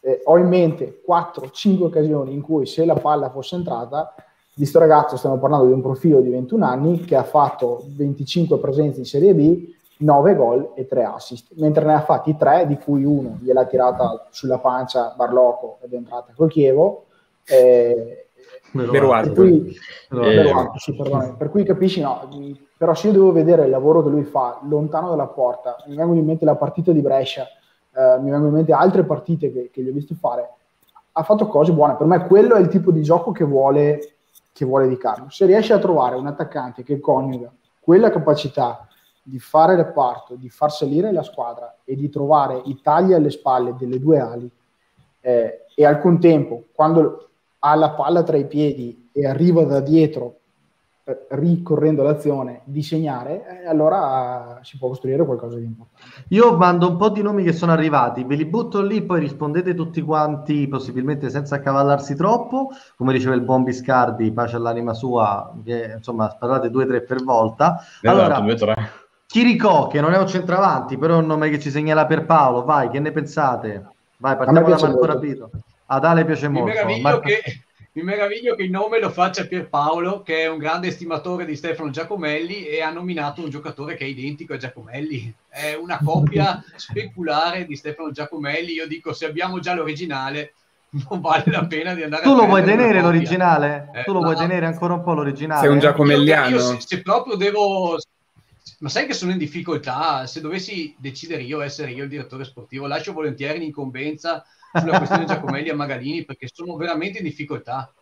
Eh, ho in mente 4-5 occasioni in cui se la palla fosse entrata, di questo ragazzo stiamo parlando di un profilo di 21 anni che ha fatto 25 presenze in Serie B, 9 gol e 3 assist, mentre ne ha fatti 3, di cui uno gliel'ha tirata sulla pancia Barloco ed è entrata col Chievo. Eh, per, cui, eh, sì, per cui capisci, no, però se io devo vedere il lavoro che lui fa lontano dalla porta, mi vengono in mente la partita di Brescia, eh, mi vengono in mente altre partite che, che, gli ho visto fare, ha fatto cose buone. Per me quello è il tipo di gioco che vuole, che vuole di Carlo. Se riesce a trovare un attaccante che coniuga quella capacità di fare reparto, di far salire la squadra e di trovare i tagli alle spalle delle due ali eh, e al contempo, quando ha la palla tra i piedi e arriva da dietro ricorrendo l'azione di segnare, eh, allora si può costruire qualcosa di importante. Io mando un po' di nomi che sono arrivati, ve li butto lì, poi rispondete tutti quanti, possibilmente senza accavallarsi troppo, come diceva il buon Biscardi, pace all'anima sua, che insomma parlate due o tre per volta. Esatto, allora, due, tre Chirico, che non è un centravanti, però è un nome che ci segnala per Paolo. Vai, che ne pensate? Vai, partiamo da Marco Rapito. Ad Ale piace mi molto. Meraviglio Marco... che, mi meraviglio che il nome lo faccia Pierpaolo, che è un grande estimatore di Stefano Giacomelli e ha nominato un giocatore che è identico a Giacomelli. È una coppia speculare di Stefano Giacomelli. Io dico, se abbiamo già l'originale, non vale la pena di andare tu a lo vuoi tenere copia. l'originale? Eh, tu lo vuoi tenere ancora un po' l'originale? Sei un? Giacomelliano. Io, se, se proprio devo... Ma sai che sono in difficoltà? Se dovessi decidere io, essere io il direttore sportivo, lascio volentieri l'incombenza sulla questione Giacomelli e Magalini perché sono veramente in difficoltà.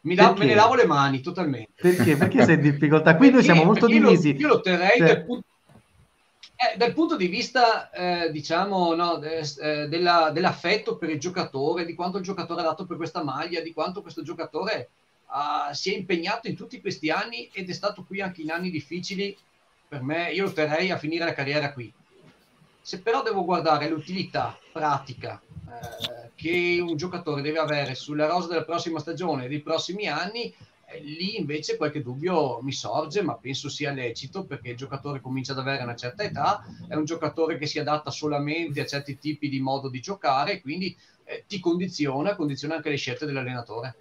Perché? me ne lavo le mani totalmente. Perché? Perché sei in difficoltà? Qui noi Perché- siamo molto perché io lo- divisi. Io lo terrei Cioè- dal, punto, eh, dal punto di vista, eh, diciamo, no, eh, della- dell'affetto per il giocatore, di quanto il giocatore ha dato per questa maglia, di quanto questo giocatore ah, si è impegnato in tutti questi anni ed è stato qui anche in anni difficili. Per me, io lo terrei a finire la carriera qui. Se però devo guardare l'utilità pratica eh, che un giocatore deve avere sulla rosa della prossima stagione e dei prossimi anni, eh, lì invece qualche dubbio mi sorge, ma penso sia lecito perché il giocatore comincia ad avere una certa età, è un giocatore che si adatta solamente a certi tipi di modo di giocare quindi eh, ti condiziona, condiziona anche le scelte dell'allenatore.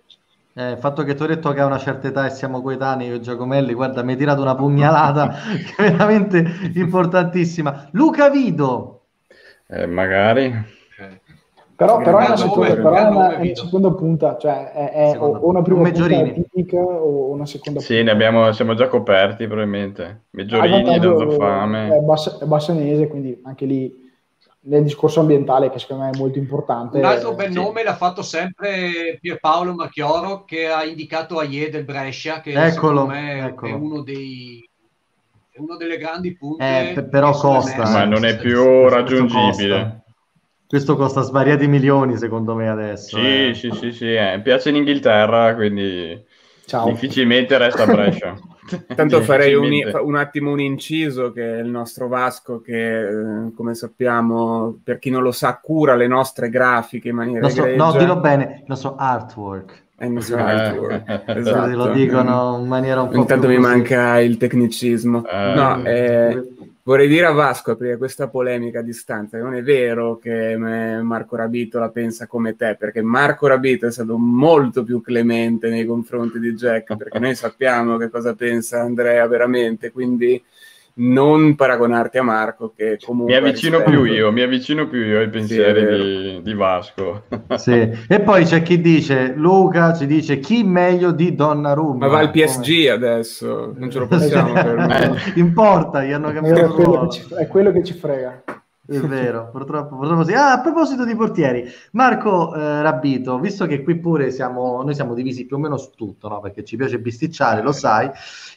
Eh, il fatto che tu hai detto che ha una certa età e siamo coetanei io e Giacomelli, guarda, mi hai tirato una pugnalata che è veramente importantissima. Luca Vido, Eh, magari. Però, però, è, una seconda, nome, però è una, è una seconda punta, cioè è, è o una punta. prima Un punta Meggiorini. tipica o una seconda Sì, ne abbiamo, siamo già coperti probabilmente. Meggiorini, vantaggio Lorenzo Fame. È, bass- è bassanese, quindi anche lì nel discorso ambientale che secondo me è molto importante. Un altro bel sì. nome l'ha fatto sempre Pierpaolo Marchioro che ha indicato Aie del Brescia, che Eccolo, secondo me è eccolo. uno dei è uno delle grandi punte. Eh, pe- però costa, emerse Ma eh. non è più raggiungibile. Questo costa svariati milioni secondo me adesso. Sì, eh. sì, sì, sì, eh. piace in Inghilterra, quindi Ciao. difficilmente resta a Brescia. Tanto farei un, un attimo un inciso che è il nostro Vasco che, eh, come sappiamo, per chi non lo sa, cura le nostre grafiche in maniera nostro- egregia. no, dillo bene, il nostro artwork. È il nostro Eh. artwork, Così esatto. lo dicono in maniera un po' Ogni tanto più mi così. manca il tecnicismo. Eh. No, eh, vorrei dire a Vasco, aprire questa polemica a distanza, che non è vero che Marco Rabito la pensa come te, perché Marco Rabito è stato molto più clemente nei confronti di Jack, perché noi sappiamo che cosa pensa Andrea veramente, quindi non paragonarti a Marco che comunque... Mi avvicino rispetto- più io, mi avvicino più io ai pensieri vero. di, di Vasco. Sì. E poi c'è chi dice, Luca ci dice chi meglio di Donnarumma. Ma va al Come- PSG adesso, non ce lo possiamo permettere. Importa, gli hanno È cambiato quello, ruolo. che ci, è quello che ci frega. È vero, purtroppo, purtroppo sì. Ah, a proposito di portieri, Marco eh, Rabito, visto che qui pure siamo, noi siamo divisi più o meno su tutto, no? perché ci piace bisticciare, lo sai,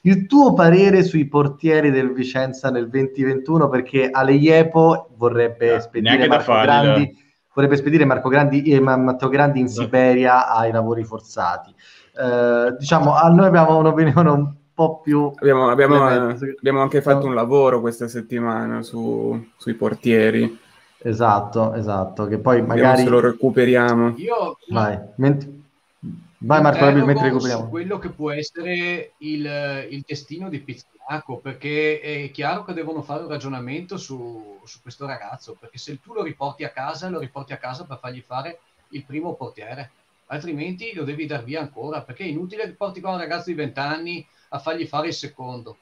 il tuo parere sui portieri del Vicenza nel 2021, perché Aleiepo vorrebbe Eh, spedire Marco Grandi, vorrebbe spedire Marco Grandi e Ma- Matteo Grandi in Siberia ai lavori forzati. Eh, diciamo, a noi abbiamo un'opinione un po' più... Abbiamo, abbiamo, eh, abbiamo anche fatto un lavoro questa settimana su- sui portieri, Esatto, esatto, che poi Vediamo magari... se lo recuperiamo. Io Vai, Ment- Vai Marco Rabito, mentre recuperiamo. su quello che può essere il, il destino di Pizziaco, perché è chiaro che devono fare un ragionamento su, su questo ragazzo, perché se tu lo riporti a casa, lo riporti a casa per fargli fare il primo portiere, altrimenti lo devi dar via ancora, perché è inutile che porti qua un ragazzo di 20 anni a fargli fare il secondo.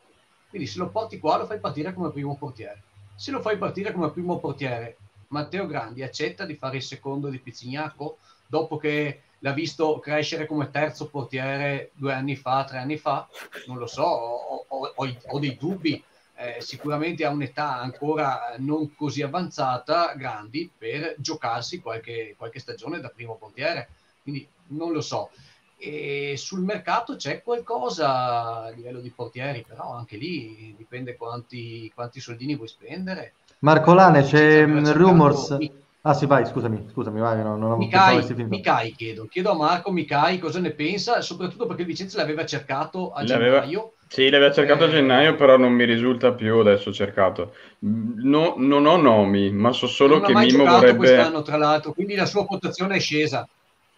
Quindi se lo porti qua lo fai partire come primo portiere. Se lo fai partire come primo portiere, Matteo Grandi accetta di fare il secondo di Pizzignaco dopo che l'ha visto crescere come terzo portiere due anni fa, tre anni fa, non lo so, ho, ho- ho- ho dei dubbi. Eh, sicuramente ha un'età ancora non così avanzata, grandi, per giocarsi qualche, qualche stagione da primo portiere. Quindi non lo so. E sul mercato c'è qualcosa a livello di portieri, però anche lì dipende quanti, quanti soldini vuoi spendere. Marco Lane, c'è mm, rumors. Mi- Ah sì, vai, scusami, scusami, vai, no, non Micai. Micai chiedo, chiedo a Marco Micai cosa ne pensa, soprattutto perché il Vicenza l'aveva cercato a L'aveva- gennaio. Sì, l'aveva cercato a Eh. gennaio, però non mi risulta più adesso cercato. No- non ho nomi, ma so solo non che Mimo vorrebbe... quest'anno, tra l'altro, quindi la sua quotazione è scesa.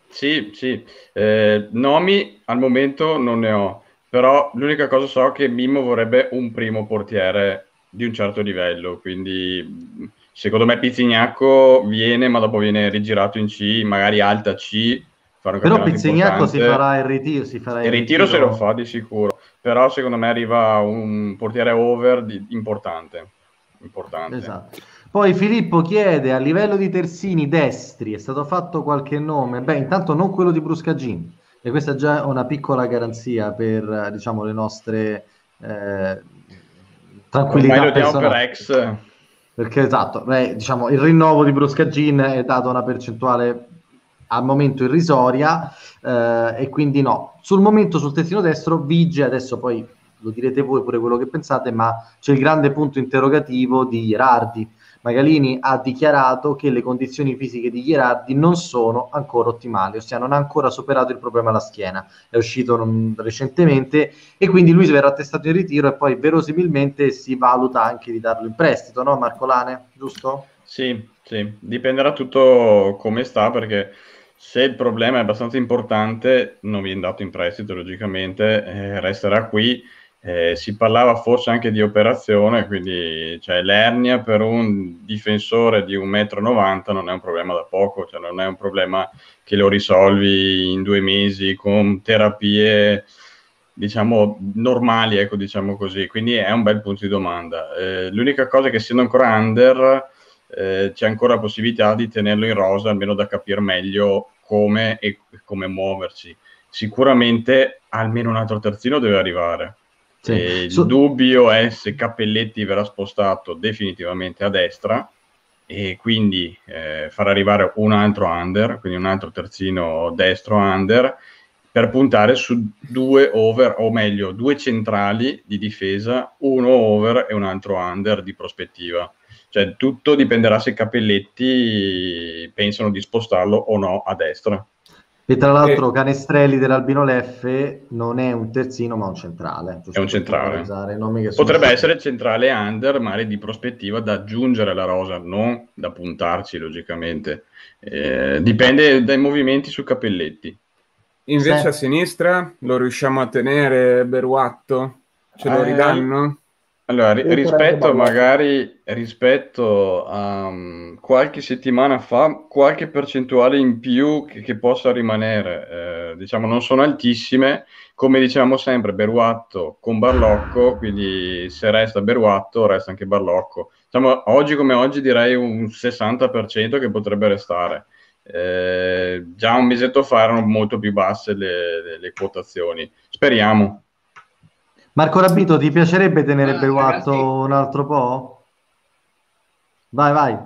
Sì, sì, Eh, nomi al momento non ne ho, però l'unica cosa so è che Mimmo vorrebbe un primo portiere di un certo livello, quindi secondo me Pizzignacco viene, ma dopo viene rigirato in C, magari alta C. Però Pizzignacco si farà il ritiro. Si farà il, il ritiro, ritiro, se lo fa di sicuro, però secondo me arriva un portiere over di, importante. importante. Esatto. Poi Filippo chiede a livello di terzini destri è stato fatto qualche nome? Beh, intanto non quello di Bruscagin, e questa è già una piccola garanzia per diciamo, le nostre eh, tranquillità. Ormai lo per ex. Perché esatto, beh, diciamo, il rinnovo di Bruscagin è dato una percentuale al momento irrisoria eh, e quindi no. Sul momento sul terzino destro vige, adesso poi lo direte voi pure quello che pensate, ma c'è il grande punto interrogativo di Ierardi Magalini ha dichiarato che le condizioni fisiche di Ghirardi non sono ancora ottimali, ossia non ha ancora superato il problema alla schiena, è uscito non, recentemente e quindi lui verrà testato in ritiro e poi verosimilmente si valuta anche di darlo in prestito, no Marcolane? Giusto? Sì, sì, dipenderà tutto come sta perché se il problema è abbastanza importante non viene dato in prestito logicamente, eh, resterà qui eh, si parlava forse anche di operazione, quindi cioè, l'ernia per un difensore di 1,90 m non è un problema da poco, cioè, non è un problema che lo risolvi in due mesi con terapie diciamo normali, ecco, diciamo così. Quindi è un bel punto di domanda. Eh, l'unica cosa è che essendo ancora under eh, c'è ancora la possibilità di tenerlo in rosa, almeno da capire meglio come e come muoversi. Sicuramente almeno un altro terzino deve arrivare sì. il so... dubbio è se Cappelletti verrà spostato definitivamente a destra e quindi eh, far arrivare un altro under, quindi un altro terzino destro under, per puntare su due over, o meglio, due centrali di difesa, uno over e un altro under di prospettiva. Cioè tutto dipenderà se Cappelletti pensano di spostarlo o no a destra. E tra l'altro, e... Canestrelli dell'Albino Leffe non è un terzino, ma un centrale. È un centrale. Potrebbe stati. essere centrale under, ma di prospettiva da aggiungere alla rosa, non da puntarci, logicamente. Eh, dipende dai movimenti su Capelletti. Invece sì. a sinistra lo riusciamo a tenere Beruatto? Ce lo eh, ridanno? Allora, ri- rispetto magari rispetto a um, qualche settimana fa, qualche percentuale in più che, che possa rimanere, eh, diciamo non sono altissime, come diciamo sempre, Beruatto con Barlocco, quindi se resta Beruatto resta anche Barlocco. Diciamo, oggi come oggi direi un 60% che potrebbe restare. Eh, già un mesetto fa erano molto più basse le, le, le quotazioni. Speriamo. Marco Rabito, ti piacerebbe tenere ah, Beruatto un altro po'? Vai, vai,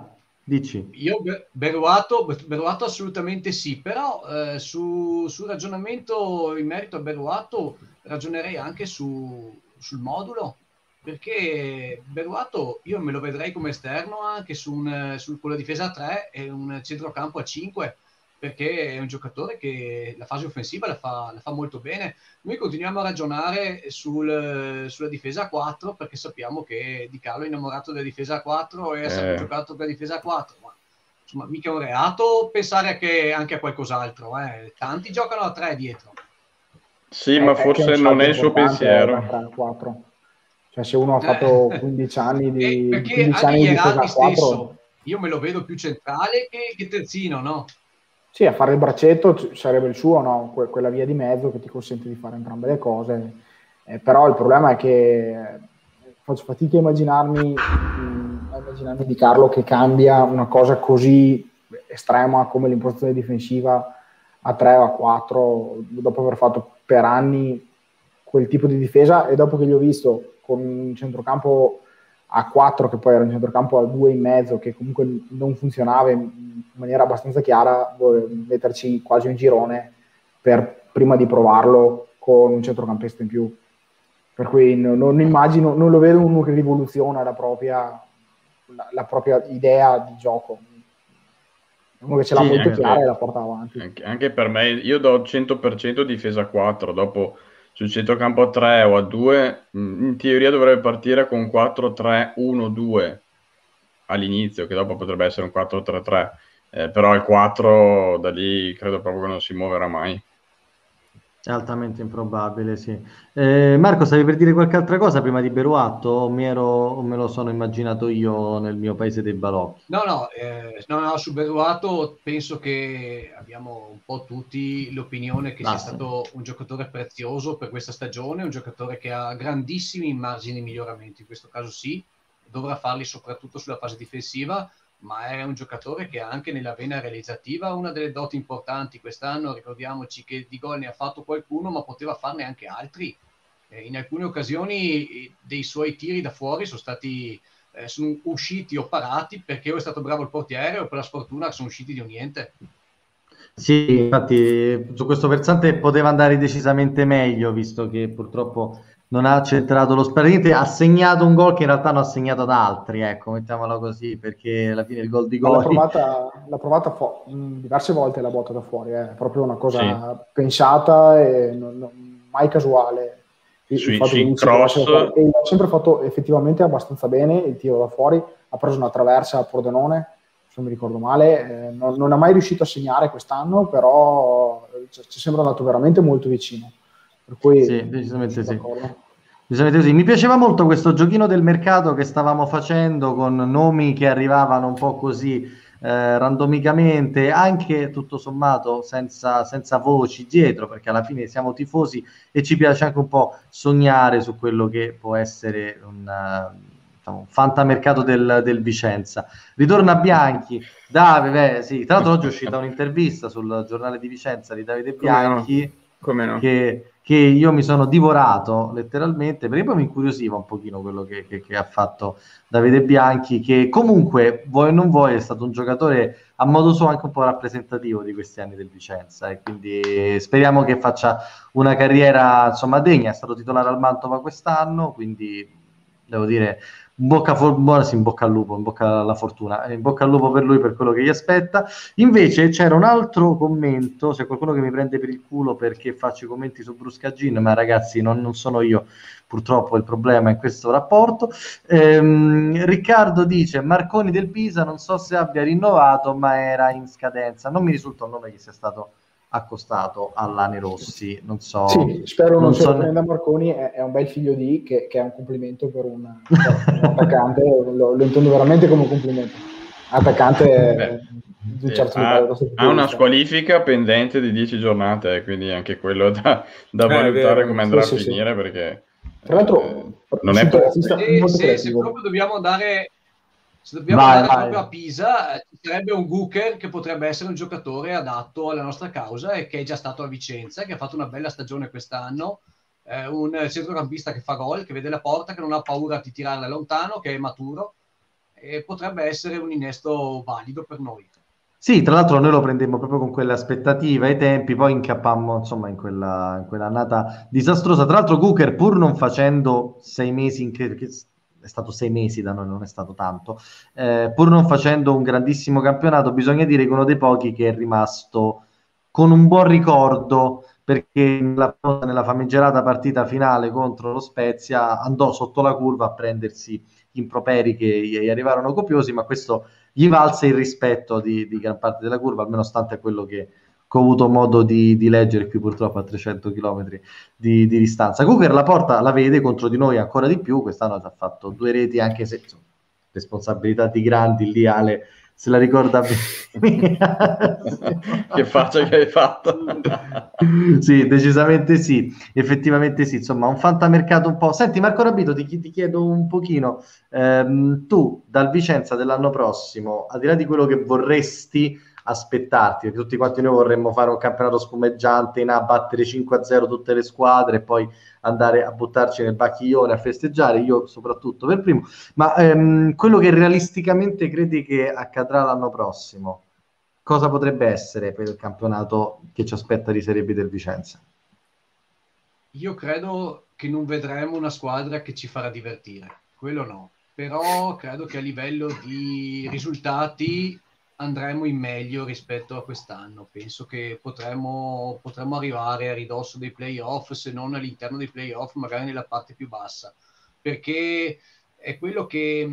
dici. Io Beruato, Beruato assolutamente sì, però eh, su, sul ragionamento in merito a Beruato ragionerei anche su, sul modulo, perché Beruato io me lo vedrei come esterno anche su, un, su con la difesa a 3 e un centrocampo a 5 perché è un giocatore che la fase offensiva la fa, la fa molto bene. Noi continuiamo a ragionare sul, sulla difesa a 4 perché sappiamo che Di Carlo è innamorato della difesa a 4 e ha sempre eh. giocato per difesa a 4. Ma insomma, mica è un reato pensare che anche a qualcos'altro. Eh. Tanti giocano a 3 dietro. Sì, ma forse non è il suo pensiero. Cioè, se uno ha fatto 15 anni di, eh, 15 anni di difesa a 4... Stesso, io me lo vedo più centrale che, che terzino, no? Sì, a fare il braccetto sarebbe il suo, no? Que- quella via di mezzo che ti consente di fare entrambe le cose. Eh, però il problema è che faccio fatica a immaginarmi, mh, a immaginarmi di Carlo che cambia una cosa così estrema come l'impostazione difensiva a 3 o a 4 dopo aver fatto per anni quel tipo di difesa e dopo che gli ho visto con un centrocampo a 4 che poi era un centrocampo a 2 in mezzo che comunque non funzionava in maniera abbastanza chiara metterci quasi un girone per, prima di provarlo con un centrocampista in più. Per cui non, non immagino non lo vedo uno che rivoluziona la propria, la, la propria idea di gioco. Uno che ce l'ha sì, molto chiara e la porta avanti. anche, anche per me io do 100% difesa 4 dopo sul centrocampo a 3 o a 2, mm, in teoria dovrebbe partire con 4-3-1-2 all'inizio, che dopo potrebbe essere un 4-3-3, eh, però il 4 da lì credo proprio che non si muoverà mai. È altamente improbabile, sì. Eh, Marco, stavi per dire qualche altra cosa prima di Beruatto o, mi ero, o me lo sono immaginato io nel mio paese dei balocchi? No, no, eh, no, no, su Beruatto penso che abbiamo un po' tutti l'opinione che Basta. sia stato un giocatore prezioso per questa stagione, un giocatore che ha grandissimi margini di miglioramento, in questo caso sì, dovrà farli soprattutto sulla fase difensiva, ma è un giocatore che anche nella vena realizzativa una delle doti importanti quest'anno. Ricordiamoci che di gol ne ha fatto qualcuno, ma poteva farne anche altri. Eh, in alcune occasioni eh, dei suoi tiri da fuori sono stati eh, sono usciti o parati perché o è stato bravo il portiere o per la sfortuna sono usciti di un niente. Sì, infatti su questo versante poteva andare decisamente meglio, visto che purtroppo non ha centrato lo sparente, ha segnato un gol che in realtà non ha segnato ad altri, ecco, mettiamola così, perché alla fine il gol di gol... L'ha provata, l'ha provata fo- diverse volte la botta da fuori, eh. è proprio una cosa sì. pensata e non, non, mai casuale. Il, sui, il sui cross... E ha sempre fatto effettivamente abbastanza bene il tiro da fuori, ha preso una traversa a Pordenone, se non mi ricordo male, eh, non, non, ha mai riuscito a segnare quest'anno, però ci sembra andato veramente molto vicino. Per cui, sì, decisamente sì. Così. Mi piaceva molto questo giochino del mercato che stavamo facendo con nomi che arrivavano un po' così eh, randomicamente, anche tutto sommato senza, senza, voci dietro, perché alla fine siamo tifosi e ci piace anche un po' sognare su quello che può essere un, uh, diciamo, un fantamercato del, del, Vicenza. Ritorna Bianchi, Davide, sì, tra l'altro oggi è uscita un'intervista sul giornale di Vicenza di Davide Bianchi. Come no? Che, che io mi sono divorato letteralmente perché poi mi incuriosiva un pochino quello che, che, che, ha fatto Davide Bianchi che comunque vuoi o non vuoi è stato un giocatore a modo suo anche un po' rappresentativo di questi anni del Vicenza e quindi speriamo che faccia una carriera insomma degna. È stato titolare al Mantova quest'anno quindi devo dire bocca, for- buona, sì, in bocca al lupo, in bocca alla fortuna, in bocca al lupo per lui per quello che gli aspetta. Invece c'era un altro commento, c'è qualcuno che mi prende per il culo perché faccio i commenti su Bruscagin, ma ragazzi non, non sono io purtroppo il problema in questo rapporto. Ehm, Riccardo dice Marconi del Pisa non so se abbia rinnovato ma era in scadenza, non mi risulta un nome che sia stato accostato all'Ane Rossi. Non so. Sì, spero non, non so prenda Marconi, è, è, un bel figlio di che, che, è un complimento per un, per un attaccante, lo, lo, intendo veramente come un complimento. Attaccante Beh, di un certo ha, ha una squalifica pendente di 10 giornate, eh, quindi anche quello da, da eh, valutare come andrà sì, a finire sì. perché tra l'altro eh, non è per... se, se, se proprio dobbiamo andare se dobbiamo vai, andare vai. proprio a Pisa, ci sarebbe un Guker che potrebbe essere un giocatore adatto alla nostra causa e che è già stato a Vicenza, che ha fatto una bella stagione quest'anno. Eh, un centrocampista che fa gol, che vede la porta, che non ha paura di tirarla lontano, che è maturo e potrebbe essere un innesto valido per noi. Sì, tra l'altro noi lo prendemmo proprio con quelle aspettative ai tempi, poi incappammo insomma in quella, in quella annata disastrosa. Tra l'altro Cooker pur non facendo sei mesi in che, che è stato sei mesi da noi, non è stato tanto, eh, pur non facendo un grandissimo campionato, bisogna dire che uno dei pochi che è rimasto con un buon ricordo perché nella, nella famigerata partita finale contro lo Spezia andò sotto la curva a prendersi improperi che gli arrivarono copiosi, ma questo gli valse il rispetto di, di gran parte della curva, almeno stante quello che, ho avuto modo di, di, leggere qui purtroppo a 300 km di, di distanza. Comunque la porta la vede contro di noi ancora di più, quest'anno ha fatto due reti anche se insomma, responsabilità di grandi, lì Ale se la ricorda bene. che faccia che hai fatto. sì, decisamente sì, effettivamente sì, insomma un fantamercato un po'. Senti Marco Rabito, ti, ti chiedo un pochino, ehm, tu dal Vicenza dell'anno prossimo, al di là di quello che vorresti aspettarti, perché tutti quanti noi vorremmo fare un campionato spumeggiante in A, battere 5-0 tutte le squadre e poi andare a buttarci nel bacchiglione a festeggiare, io soprattutto per primo, ma ehm, quello che realisticamente credi che accadrà l'anno prossimo, cosa potrebbe essere per il campionato che ci aspetta di Serie B del Vicenza? Io credo che non vedremo una squadra che ci farà divertire, quello no, però credo che a livello di risultati andremo in meglio rispetto a quest'anno. Penso che potremmo, potremmo arrivare a ridosso dei playoff, se non all'interno dei playoff, magari nella parte più bassa, perché è quello che,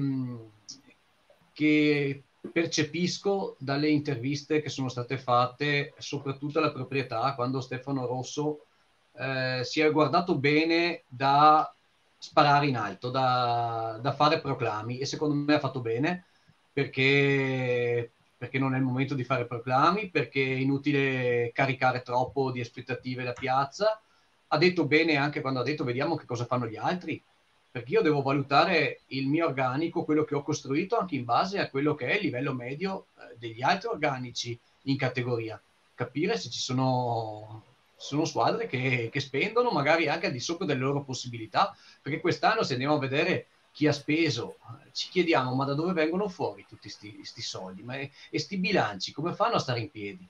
che percepisco dalle interviste che sono state fatte, soprattutto alla proprietà, quando Stefano Rosso eh, si è guardato bene da sparare in alto, da, da, fare proclami e secondo me ha fatto bene perché, perché non è il momento di fare proclami, perché è inutile caricare troppo di aspettative la piazza. Ha detto bene anche quando ha detto vediamo che cosa fanno gli altri, perché io devo valutare il mio organico, quello che ho costruito anche in base a quello che è il livello medio eh, degli altri organici in categoria, capire se ci sono sono squadre che, che, spendono magari anche al di sopra delle loro possibilità, perché quest'anno se andiamo a vedere chi ha speso, ci chiediamo ma da dove vengono fuori tutti questi soldi ma, e questi bilanci, come fanno a stare in piedi?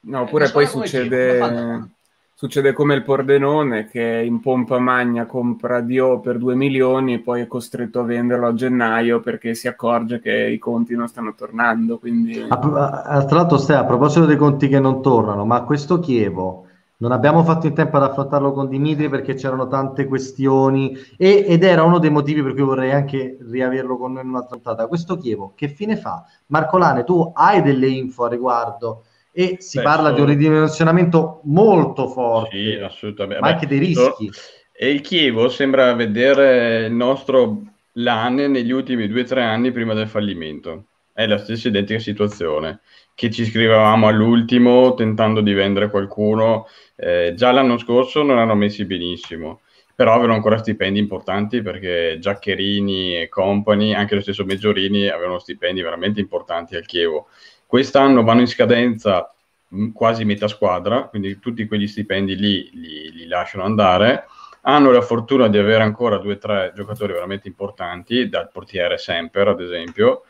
No, oppure eh, poi succede, succede come il Pordenone che in pompa magna compra Dio per 2 milioni e poi è costretto a venderlo a gennaio perché si accorge che i conti non stanno tornando. Quindi... A, a, tra l'altro, Stai, a proposito dei conti che non tornano, ma questo Chievo non abbiamo fatto in tempo ad affrontarlo con Dimitri perché c'erano tante questioni e, ed era uno dei motivi per cui vorrei anche riaverlo con noi in un'altra puntata. Questo Chievo, che fine fa? Marco Lane, tu hai delle info a riguardo e si Beh, parla di un ridimensionamento molto forte, sì, assolutamente. ma Beh, anche dei rischi. E il Chievo sembra vedere il nostro Lane negli ultimi due o tre anni prima del fallimento. È la stessa identica situazione che ci scrivevamo all'ultimo tentando di vendere qualcuno. Eh, già l'anno scorso non hanno messi benissimo, però avevano ancora stipendi importanti perché Giaccherini e compagni, anche lo stesso Meggiorini, avevano stipendi veramente importanti al Chievo. Quest'anno vanno in scadenza mh, quasi metà squadra, quindi tutti quegli stipendi lì li, li lasciano andare hanno la fortuna di avere ancora due o tre giocatori veramente importanti, dal portiere Semper ad esempio,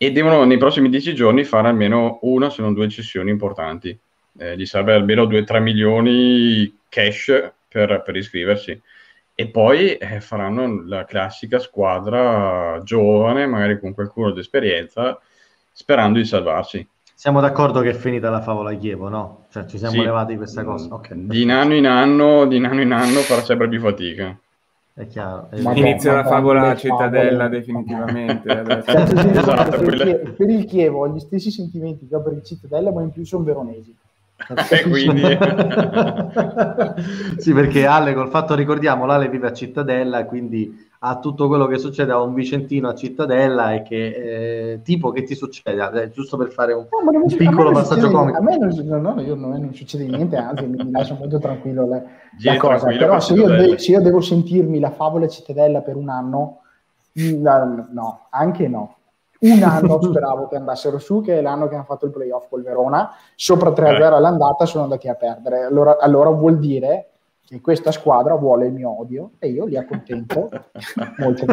e devono nei prossimi dieci giorni fare almeno una se non due cessioni importanti. Eh, gli serve almeno 2-3 milioni cash per, per iscriversi e poi eh, faranno la classica squadra giovane, magari con qualcuno d'esperienza, sperando di salvarsi. Siamo d'accordo che è finita la favola Chievo, no? Cioè ci siamo sì. levati questa cosa. Okay, di anno in anno, di anno in anno farà sempre più fatica è chiaro. È Inizia la favola Cittadella favole. definitivamente. esatto, per, il per, il Chievo ho gli stessi sentimenti che ho per il Cittadella, ma in più sono veronesi. E quindi... sì, perché Ale, col fatto ricordiamo, l'Ale vive a Cittadella, quindi ha tutto quello che succede a un Vicentino a Cittadella e che eh, tipo che ti succede, eh, giusto per fare un, no, un piccolo passaggio comico. A me non, no, no, io, non, non, succede niente, anzi mi lascia molto tranquillo la, la cosa, però se io, de- se io, devo sentirmi la favola Cittadella per un anno, no, anche no. Un anno speravo che andassero su, che è l'anno che hanno fatto il playoff col Verona, sopra 3-0 eh. all'andata sono andati a perdere. Allora, allora vuol dire che questa squadra vuole il mio odio e io li accontento molto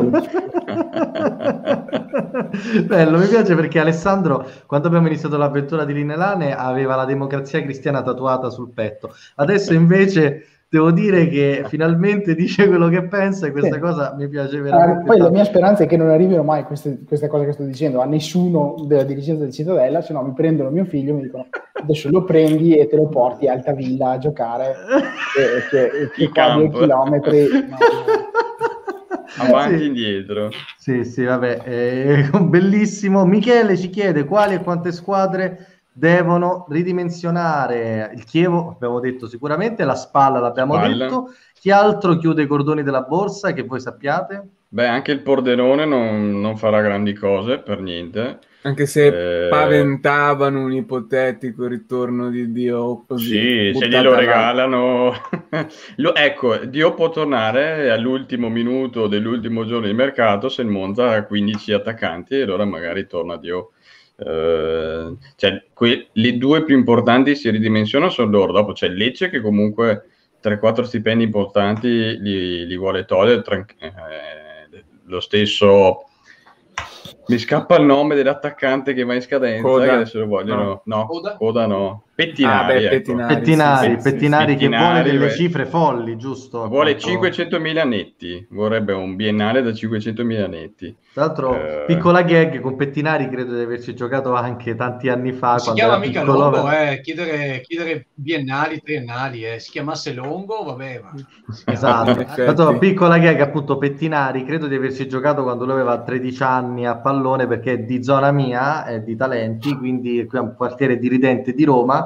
Bello, mi piace perché Alessandro, quando abbiamo iniziato l'avventura di Linelane, aveva la democrazia cristiana tatuata sul petto. Adesso invece devo dire che finalmente dice quello che pensa e questa sì. cosa mi piace veramente. Ah, poi tanto. la mia speranza è che non arrivino mai queste, queste, cose che sto dicendo a nessuno della dirigenza del Cittadella, se no mi prendono mio figlio e mi dicono adesso lo prendi e te lo porti a Altavilla a giocare e, che, che qua due chilometri. No, avanti e indietro. Sì, sì, vabbè, eh, bellissimo. Michele ci chiede quali e quante squadre devono ridimensionare il Chievo, abbiamo detto sicuramente, la spalla l'abbiamo spalla. detto, chi altro chiude i cordoni della borsa che voi sappiate? Beh, anche il Pordenone non, non farà grandi cose per niente. Anche se eh... paventavano un ipotetico ritorno di Dio così. Sì, se glielo là. regalano. lo, ecco, Dio può tornare all'ultimo minuto dell'ultimo giorno di mercato se il Monza ha 15 attaccanti e allora magari torna Dio Uh, cioè, que- le due più importanti si ridimensionano sono loro. Dopo c'è Lecce che comunque 3-4 stipendi importanti li, li vuole togliere. Tran- eh, lo stesso mi scappa il nome dell'attaccante che va in scadenza. Coda. Che adesso lo vogliono. No, no Coda? Coda no. Pettinari, ah, beh, ecco. pettinari, pettinari, sì, pettinari sì, che vuole delle beh. cifre folli, giusto? Vuole 500.000 netti, vorrebbe un biennale da 500.000 netti. Tra l'altro, uh, piccola gag con Pettinari credo di averci giocato anche tanti anni fa. Si chiama mica piccolo... Longo, eh, chiedere, chiedere, biennali, triennali, eh. si chiamasse Longo, vabbè. Ma... Esatto, Tanto, piccola gag appunto Pettinari, credo di averci giocato quando lui aveva 13 anni a pallone perché è di zona mia, è di talenti, quindi qui è un quartiere di ridente di Roma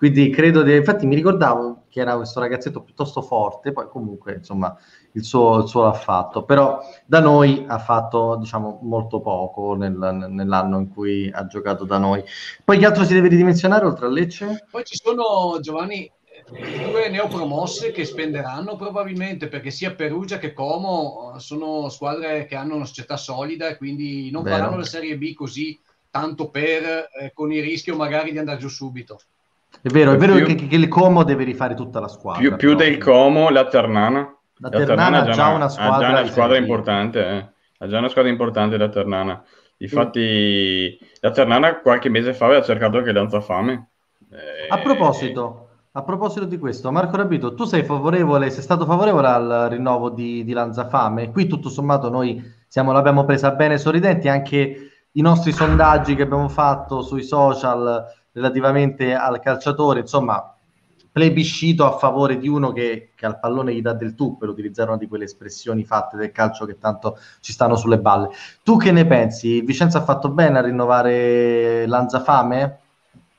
quindi credo di, infatti mi ricordavo che era questo ragazzetto piuttosto forte, poi comunque insomma il suo, il suo l'ha fatto, però da noi ha fatto diciamo molto poco nel, nell'anno in cui ha giocato da noi. Poi che altro si deve ridimensionare oltre a Lecce? Poi ci sono Giovanni due neopromosse che spenderanno probabilmente perché sia Perugia che Como eh, sono squadre che hanno una società solida e quindi non Vero. faranno la Serie B così tanto per eh, con il rischio magari di andare giù subito. È vero, è vero più, che, che, il Como deve rifare tutta la squadra. Più, più del Como, la Ternana. La, la Ternana, ha già una, squadra, ha già una squadra importante, eh. ha già una squadra importante la Ternana. Infatti, mm. la Ternana qualche mese fa aveva cercato anche Lanzafame. Eh, a proposito, a proposito di questo, Marco Rabito, tu sei favorevole, sei stato favorevole al rinnovo di, di Lanzafame? Qui tutto sommato noi siamo, l'abbiamo presa bene sorridenti, anche i nostri sondaggi che abbiamo fatto sui social relativamente al calciatore, insomma, plebiscito a favore di uno che, che, al pallone gli dà del tu, per utilizzare una di quelle espressioni fatte del calcio che tanto ci stanno sulle balle. Tu che ne pensi? Vicenza ha fatto bene a rinnovare Lanzafame?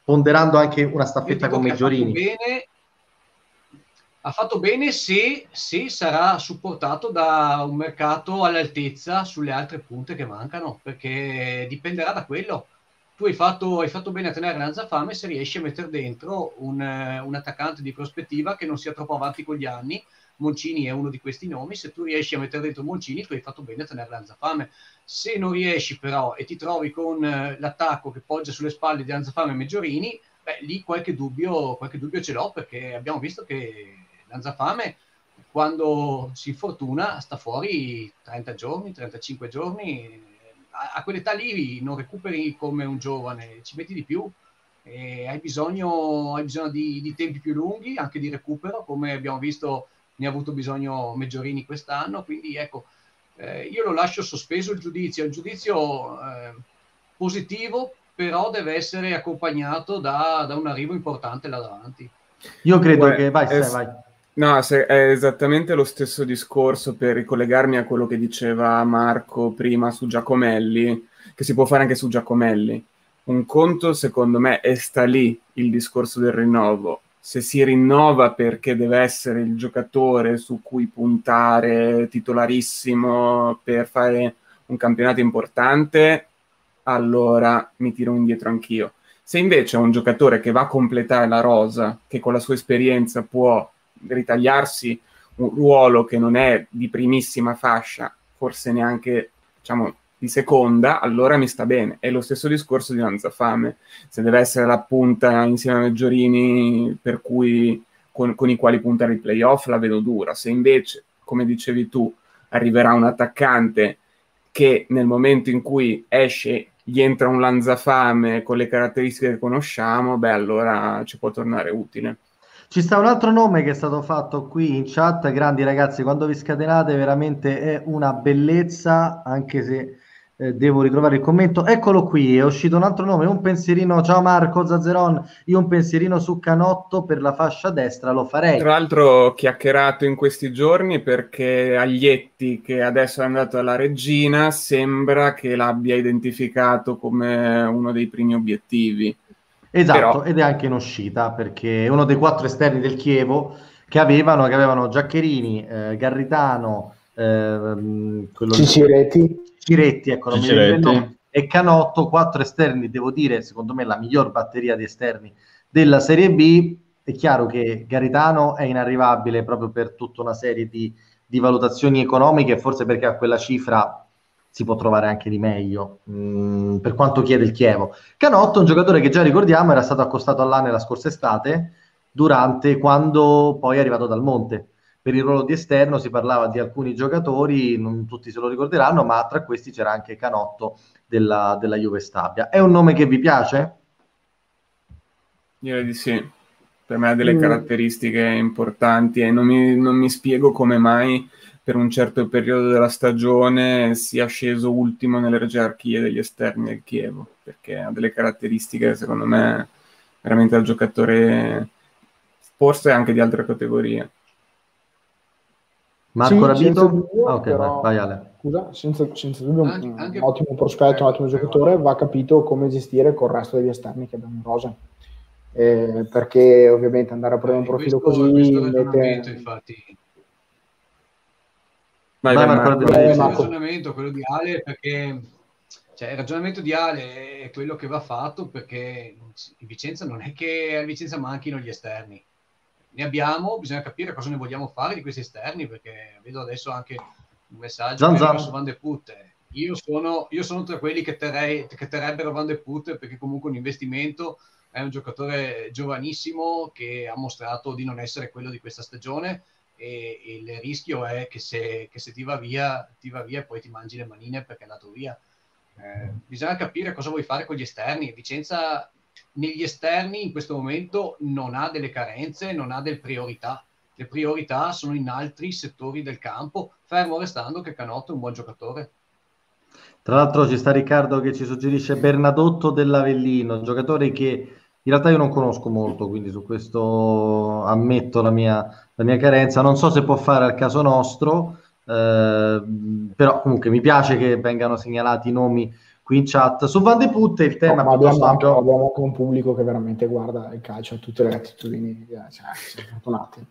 ponderando anche una staffetta con Meggiorini. Bene, ha fatto bene se, se, sarà supportato da un mercato all'altezza sulle altre punte che mancano, perché dipenderà da quello. Tu hai fatto, hai fatto bene a tenere Lanzafame se riesci a mettere dentro un, un attaccante di prospettiva che non sia troppo avanti con gli anni, Moncini è uno di questi nomi, se tu riesci a mettere dentro Moncini tu hai fatto bene a tenere Lanzafame. Se non riesci però e ti trovi con eh, l'attacco che poggia sulle spalle di Lanzafame e Meggiorini, beh, lì qualche dubbio, qualche dubbio ce l'ho perché abbiamo visto che Lanzafame quando si infortuna sta fuori 30 giorni, 35 giorni, a, a quell'età lì non recuperi come un giovane, ci metti di più. E hai bisogno, hai bisogno di, di, tempi più lunghi, anche di recupero, come abbiamo visto ne ha avuto bisogno Meggiorini quest'anno, quindi ecco, eh, io lo lascio sospeso il giudizio, il giudizio eh, positivo, però deve essere accompagnato da, da, un arrivo importante là davanti. Io credo Beh, che... Vai, è, vai. No, è esattamente lo stesso discorso per ricollegarmi a quello che diceva Marco prima su Giacomelli, che si può fare anche su Giacomelli. Un conto, secondo me, è sta lì il discorso del rinnovo se si rinnova perché deve essere il giocatore su cui puntare titolarissimo per fare un campionato importante, allora mi tiro indietro anch'io. Se invece è un giocatore che va a completare la rosa, che con la sua esperienza può ritagliarsi un ruolo che non è di primissima fascia, forse neanche diciamo, di seconda, allora mi sta bene. È lo stesso discorso di Lanzafame. Se deve essere la punta insieme a Meggiorini per cui, con, con i quali puntare il playoff, la vedo dura. Se invece, come dicevi tu, arriverà un attaccante che nel momento in cui esce gli entra un lanzafame con le caratteristiche che conosciamo, beh, allora ci può tornare utile. Ci sta un altro nome che è stato fatto qui in chat, grandi ragazzi, quando vi scatenate veramente è una bellezza, anche se eh, devo ritrovare il commento. Eccolo qui, è uscito un altro nome, un pensierino, ciao Marco Zazzeron, io un pensierino su Canotto per la fascia destra lo farei. Tra l'altro ho chiacchierato in questi giorni perché Aglietti, che adesso è andato alla regina, sembra che l'abbia identificato come uno dei primi obiettivi. Esatto, Però... ed è anche in uscita perché è uno dei quattro esterni del Chievo che avevano, che avevano Giaccherini, eh, Garritano, eh, Cicciretti. Ciretti, ecco, non Ciretti. mi e Canotto, quattro esterni, devo dire, secondo me la miglior batteria di esterni della Serie B. È chiaro che Garitano è inarrivabile proprio per tutta una serie di, di valutazioni economiche, forse perché a quella cifra si può trovare anche di meglio, mh, mm, per quanto chiede il Chievo. Canotto un giocatore che già ricordiamo era stato accostato all'Ane la scorsa estate, durante quando poi è arrivato dal Monte per il ruolo di esterno si parlava di alcuni giocatori, non tutti se lo ricorderanno, ma tra questi c'era anche Canotto della, della Juve Stabia. È un nome che vi piace? Direi di sì. Per me ha delle mm. caratteristiche importanti e non mi, non mi spiego come mai per un certo periodo della stagione sia sceso ultimo nelle gerarchie degli esterni del Chievo, perché ha delle caratteristiche, secondo me, veramente da giocatore, forse anche di altre categorie. Marco Rabito? Dubbio, ah, ok, però, vai, Ale. Scusa, senza, senza dubbio anche, un, anche, ottimo prospetto, un ottimo giocatore, va capito come gestire col resto degli esterni che abbiamo in rosa. eh, perché ovviamente andare a prendere un profilo questo, così questo mette... infatti, Vai, Vai, vai, Marco, Marco. Vai, il Marco. ragionamento, quello di Ale, perché cioè, il ragionamento di Ale è quello che va fatto perché in Vicenza non è che a Vicenza manchino gli esterni. Ne abbiamo, bisogna capire cosa ne vogliamo fare di questi esterni perché vedo adesso anche un messaggio Zan Zan. su Van de Putte. Io sono, io sono tra quelli che, terrei, che terrebbero Van de Putte perché comunque un investimento è un giocatore giovanissimo che ha mostrato di non essere quello di questa stagione e, il rischio è che se, che se ti va via, ti va via e poi ti mangi le manine perché è andato via. Eh, bisogna capire cosa vuoi fare con gli esterni. Vicenza negli esterni in questo momento non ha delle carenze, non ha delle priorità. Le priorità sono in altri settori del campo, fermo restando che Canotto è un buon giocatore. Tra l'altro ci sta Riccardo che ci suggerisce Bernadotto dell'Avellino, un giocatore che in realtà io non conosco molto, quindi su questo ammetto la mia, la mia carenza. Non so se può fare al caso nostro, eh, però comunque mi piace che vengano segnalati i nomi qui in chat. Su Van de Putte il No, tema ma è abbiamo anche, abbiamo anche un pubblico che veramente guarda il calcio a tutte le latitudini, eh, cioè, siamo fortunati.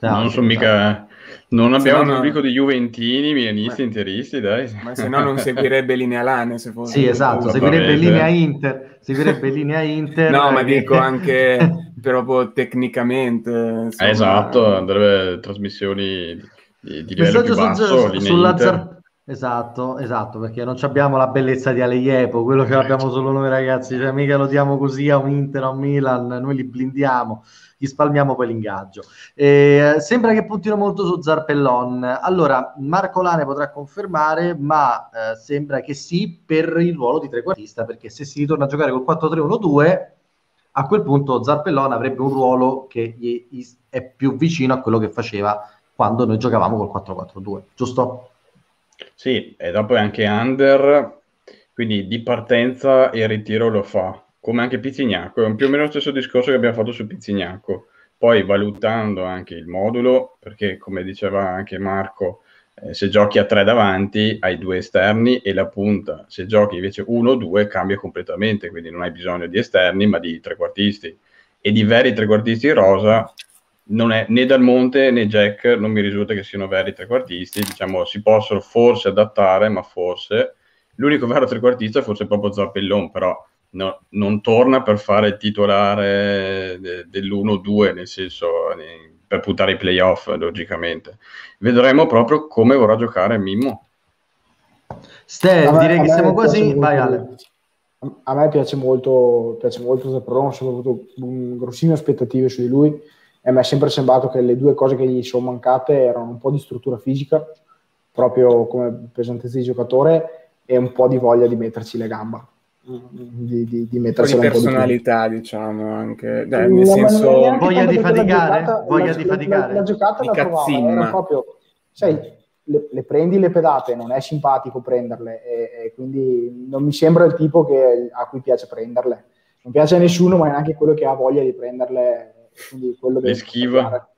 No, non sono mica... Non abbiamo no, un no. pubblico di Juventini, Milanisti, Ma- interisti, dai. Ma se no non seguirebbe Linea Lane se fosse Sì, esatto, seguirebbe linea Inter, seguirebbe linea Inter. No, ma dico anche proprio tecnicamente. insomma. Esatto, andrebbe trasmissioni di, di livello Messaggio basso, su, linea sulla Inter. Zar- Esatto, esatto, perché non abbiamo la bellezza di Aleiepo, quello che abbiamo solo noi ragazzi, cioè mica lo diamo così a un Inter, a un Milan, noi li blindiamo, gli spalmiamo poi l'ingaggio. Eh, sembra che puntino molto su Zarpellon. Allora, Marco Lane potrà confermare, ma eh, sembra che sì per il ruolo di trequartista, perché se si ritorna a giocare col 4-3-1-2, a quel punto Zarpellon avrebbe un ruolo che gli è più vicino a quello che faceva quando noi giocavamo col 4-4-2, giusto? Sì, e dopo è anche under, quindi di partenza e ritiro lo fa, come anche Pizzignacco, è più o meno lo stesso discorso che abbiamo fatto su Pizzignacco. Poi valutando anche il modulo, perché come diceva anche Marco, eh, se giochi a tre davanti hai due esterni e la punta, se giochi invece uno o due cambia completamente, quindi non hai bisogno di esterni ma di trequartisti. E di veri trequartisti rosa non è né Dal Monte né Jack, non mi risulta che siano veri trequartisti, diciamo si possono forse adattare, ma forse l'unico vero trequartista è forse proprio Zappellon, però no- non torna per fare il titolare de- dell'1-2, nel senso eh, per puntare i playoff, logicamente. Vedremo proprio come vorrà giocare Mimmo. Ste, me- direi che siamo quasi. Vai Ale. A me piace molto, piace molto Zapron, avuto un grossine aspettative su di lui e mi è sempre sembrato che le due cose che gli sono mancate erano un po' di struttura fisica, proprio come pesantezza di giocatore, e un po' di voglia di metterci le gamba, di, di, di Un po' di mettersela un po' di più. personalità, diciamo, anche. Dai, nel senso... Voglia di la faticare? giocata- Voglia la- di la- faticare? La, giocata Di la trovava, cazzimma. era proprio, sai, le, le prendi le pedate, non è simpatico prenderle e, e quindi non mi sembra il tipo che- a cui piace prenderle. Non piace a nessuno, ma neanche quello che ha voglia di prenderle. Le schiva.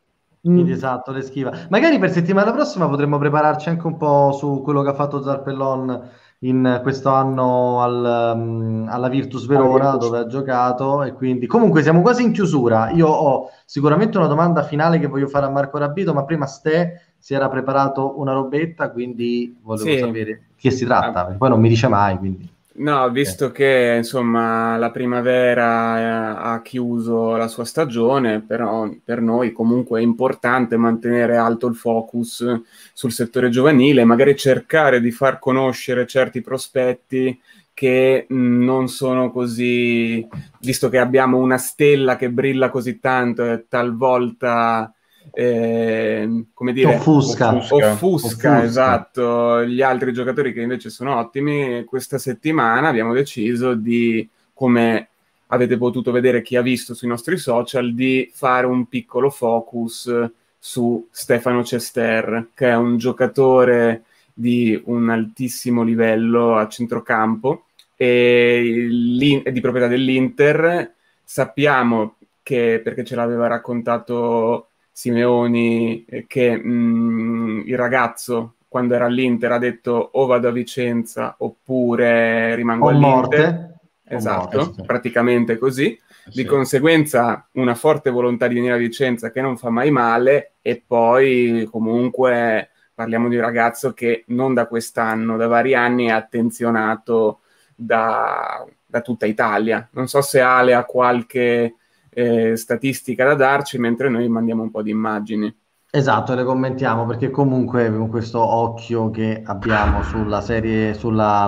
Mm. Esatto, le schiva. Magari per settimana prossima potremmo prepararci anche un po' su quello che ha fatto Zarpellon in questo anno al, um, alla Virtus Verona, Virtus. dove ha giocato. E quindi, comunque, siamo quasi in chiusura. Io ho sicuramente una domanda finale che voglio fare a Marco Rabito, ma prima Ste si era preparato una robetta, quindi volevo Sì. sapere che si tratta. Ah. perché Poi non mi dice mai, quindi. No, visto che insomma la primavera eh, ha chiuso la sua stagione, però per noi comunque è importante mantenere alto il focus sul settore giovanile, magari cercare di far conoscere certi prospetti che non sono così, visto che abbiamo una stella che brilla così tanto e talvolta, eh, come dire, Offusca. Offusca. offusca, Offusca. esatto, gli altri giocatori che invece sono ottimi. Questa settimana abbiamo deciso di, come avete potuto vedere chi ha visto sui nostri social, di fare un piccolo focus su Stefano Cester, che è un giocatore di un altissimo livello a centrocampo e di proprietà dell'Inter. Sappiamo che, perché ce l'aveva raccontato Simeoni, eh, che mh, il ragazzo quando era all'Inter ha detto o vado a Vicenza oppure rimango O all'Inter. morte. Esatto, morte, sì. praticamente così. Di conseguenza una forte volontà di venire a Vicenza che non fa mai male e poi comunque parliamo di un ragazzo che non da quest'anno, da vari anni è attenzionato da, da tutta Italia. Non so se Ale ha qualche eh, statistica da darci, mentre noi mandiamo un po' di immagini. Esatto, le commentiamo perché comunque con questo occhio che abbiamo sulla serie, sulla,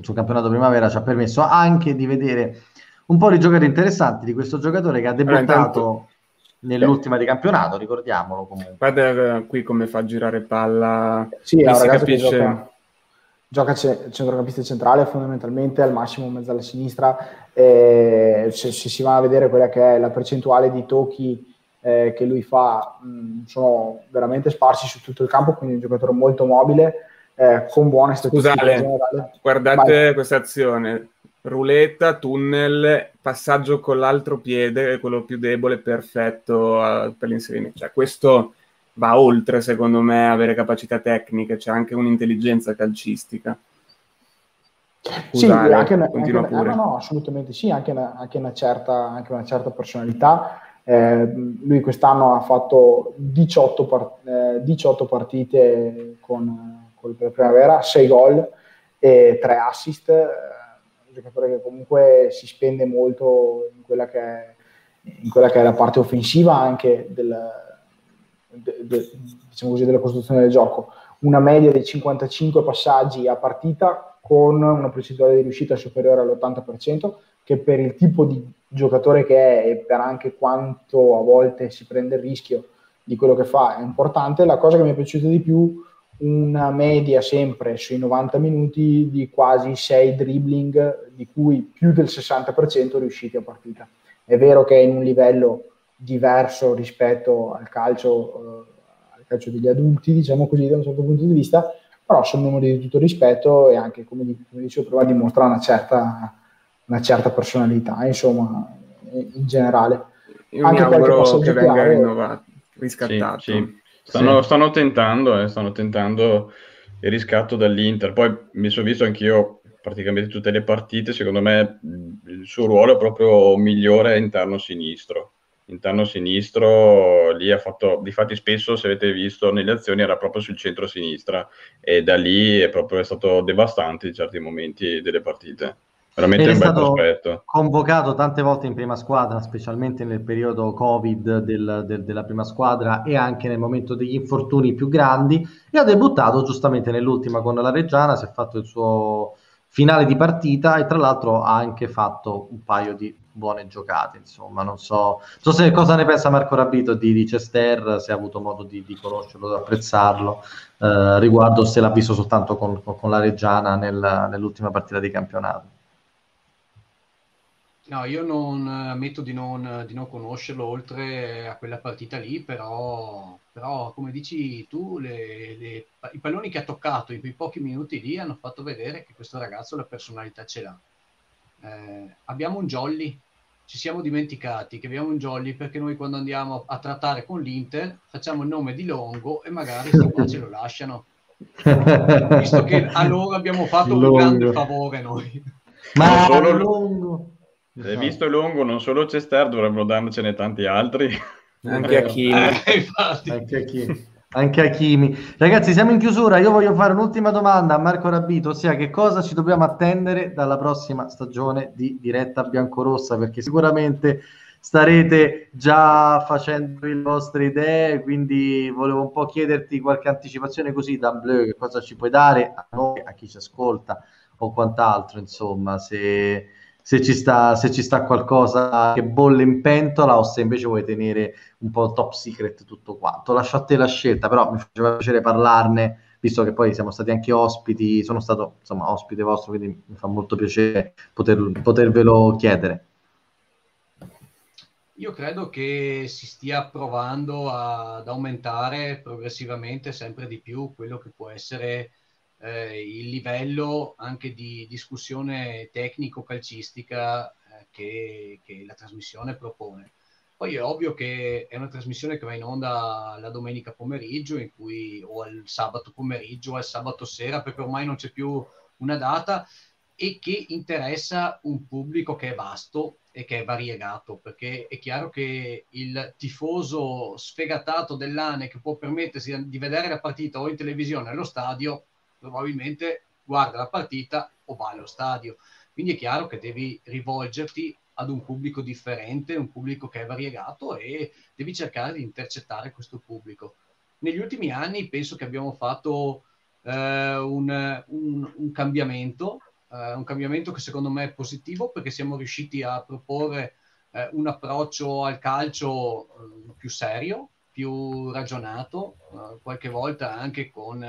sul campionato primavera ci ha permesso anche di vedere un po' di giocatori interessanti di questo giocatore che ha debuttato allora, nell'ultima di campionato, ricordiamolo comunque. Guarda qui come fa a girare palla. Sì, ragazzo capisce... gioca, gioca c- centrocampista centrale fondamentalmente al massimo mezzo alla sinistra. E se, se, si va a vedere quella che è la percentuale di tocchi eh, che lui fa, mh, sono veramente sparsi su tutto il campo, quindi un giocatore molto mobile. Eh, con buone statistiche. Scusate, guardate Vai. questa azione, ruletta, tunnel, passaggio con l'altro piede, quello più debole, perfetto uh, per l'inserimento. Cioè, questo va oltre, secondo me, avere capacità tecniche, c'è anche un'intelligenza calcistica. Scusate, sì, anche una, anche una, no, no, assolutamente sì, anche una, anche una, certa, anche una certa personalità. Eh, lui quest'anno ha fatto 18, part- eh, 18 partite con, con la primavera, 6 gol e 3 assist giocatore che comunque si spende molto in quella che è, quella che è la parte offensiva anche del, de, de, diciamo così, della costruzione del gioco. Una media di 55 passaggi a partita con una percentuale di riuscita superiore all'80%, che per il tipo di giocatore che è e per anche quanto a volte si prende il rischio di quello che fa è importante. La cosa che mi è piaciuta di più una media sempre sui 90 minuti di quasi 6 dribbling, di cui più del 60% riusciti a partita. È vero che è in un livello diverso rispetto al calcio, eh, al calcio degli adulti, diciamo così, da un certo punto di vista, però sono numeri di tutto rispetto e anche, come, come dicevo prima, dimostra una certa, una certa personalità, insomma, in generale. Io anche mi auguro che venga rinnovato, riscattato. Sì, sì. Stanno, sì. stanno tentando, eh, stanno tentando il riscatto dall'Inter. Poi mi sono visto anch'io praticamente tutte le partite. Secondo me il suo ruolo è proprio migliore interno sinistro. Interno sinistro lì ha fatto, difatti spesso se avete visto nelle azioni era proprio sul centro-sinistra e da lì è proprio è stato devastante in certi momenti delle partite veramente un bel prospetto. convocato tante volte in prima squadra, specialmente nel periodo Covid del, del, della prima squadra e anche nel momento degli infortuni più grandi e ha debuttato giustamente nell'ultima con la Reggiana, si è fatto il suo finale di partita e tra l'altro ha anche fatto un paio di buone giocate, insomma, non so, so se cosa ne pensa Marco Rabito di, di Cester, se ha avuto modo di, di conoscerlo, di apprezzarlo, eh, riguardo se l'ha visto soltanto con, con la Reggiana nel, nell'ultima partita di campionato. No, io non ammetto di non, di non conoscerlo oltre a quella partita lì, però, però come dici tu, le, le, i palloni che ha toccato in quei pochi minuti lì hanno fatto vedere che questo ragazzo la personalità ce l'ha. Eh, abbiamo un jolly, ci siamo dimenticati che abbiamo un jolly perché noi quando andiamo a trattare con l'Inter facciamo il nome di Longo e magari qua ce lo lasciano. Visto che a loro abbiamo fatto Longo. un grande favore noi. Ma solo Longo Esatto. Hai visto lungo, non solo Cester, dovrebbero darcene tanti altri. Anche a Kimi. Eh, anche a Kimi. Anche a Kimi. Ragazzi, siamo in chiusura. Io voglio fare un'ultima domanda a Marco Rabito, ossia che cosa ci dobbiamo attendere dalla prossima stagione di diretta biancorossa, perché sicuramente starete già facendo le vostre idee, quindi volevo un po' chiederti qualche anticipazione così da Bleu, che cosa ci puoi dare a noi, a chi ci ascolta o quant'altro, insomma, se se ci, sta, se ci sta qualcosa che bolle in pentola o se invece vuoi tenere un po' top secret tutto quanto. Lascio a te la scelta, però mi faceva piacere parlarne, visto che poi siamo stati anche ospiti, sono stato insomma ospite vostro, quindi mi fa molto piacere poter, potervelo chiedere. Io credo che si stia provando ad aumentare progressivamente sempre di più quello che può essere eh, il livello anche di discussione tecnico-calcistica eh, che, che, la trasmissione propone. Poi è ovvio che è una trasmissione che va in onda la domenica pomeriggio cui, o al sabato pomeriggio o al sabato sera, perché ormai non c'è più una data. e che interessa un pubblico che è vasto e che è variegato, perché è chiaro che il tifoso sfegatato dell'ANE che può permettersi di vedere la partita o in televisione allo stadio, probabilmente guarda la partita o va allo stadio. Quindi è chiaro che devi rivolgerti ad un pubblico differente, un pubblico che è variegato e devi cercare di intercettare questo pubblico. Negli ultimi anni penso che abbiamo fatto eh, un, un, un, cambiamento, eh, un cambiamento che secondo me è positivo perché siamo riusciti a proporre eh, un approccio al calcio eh, più serio, più ragionato, eh, qualche volta anche con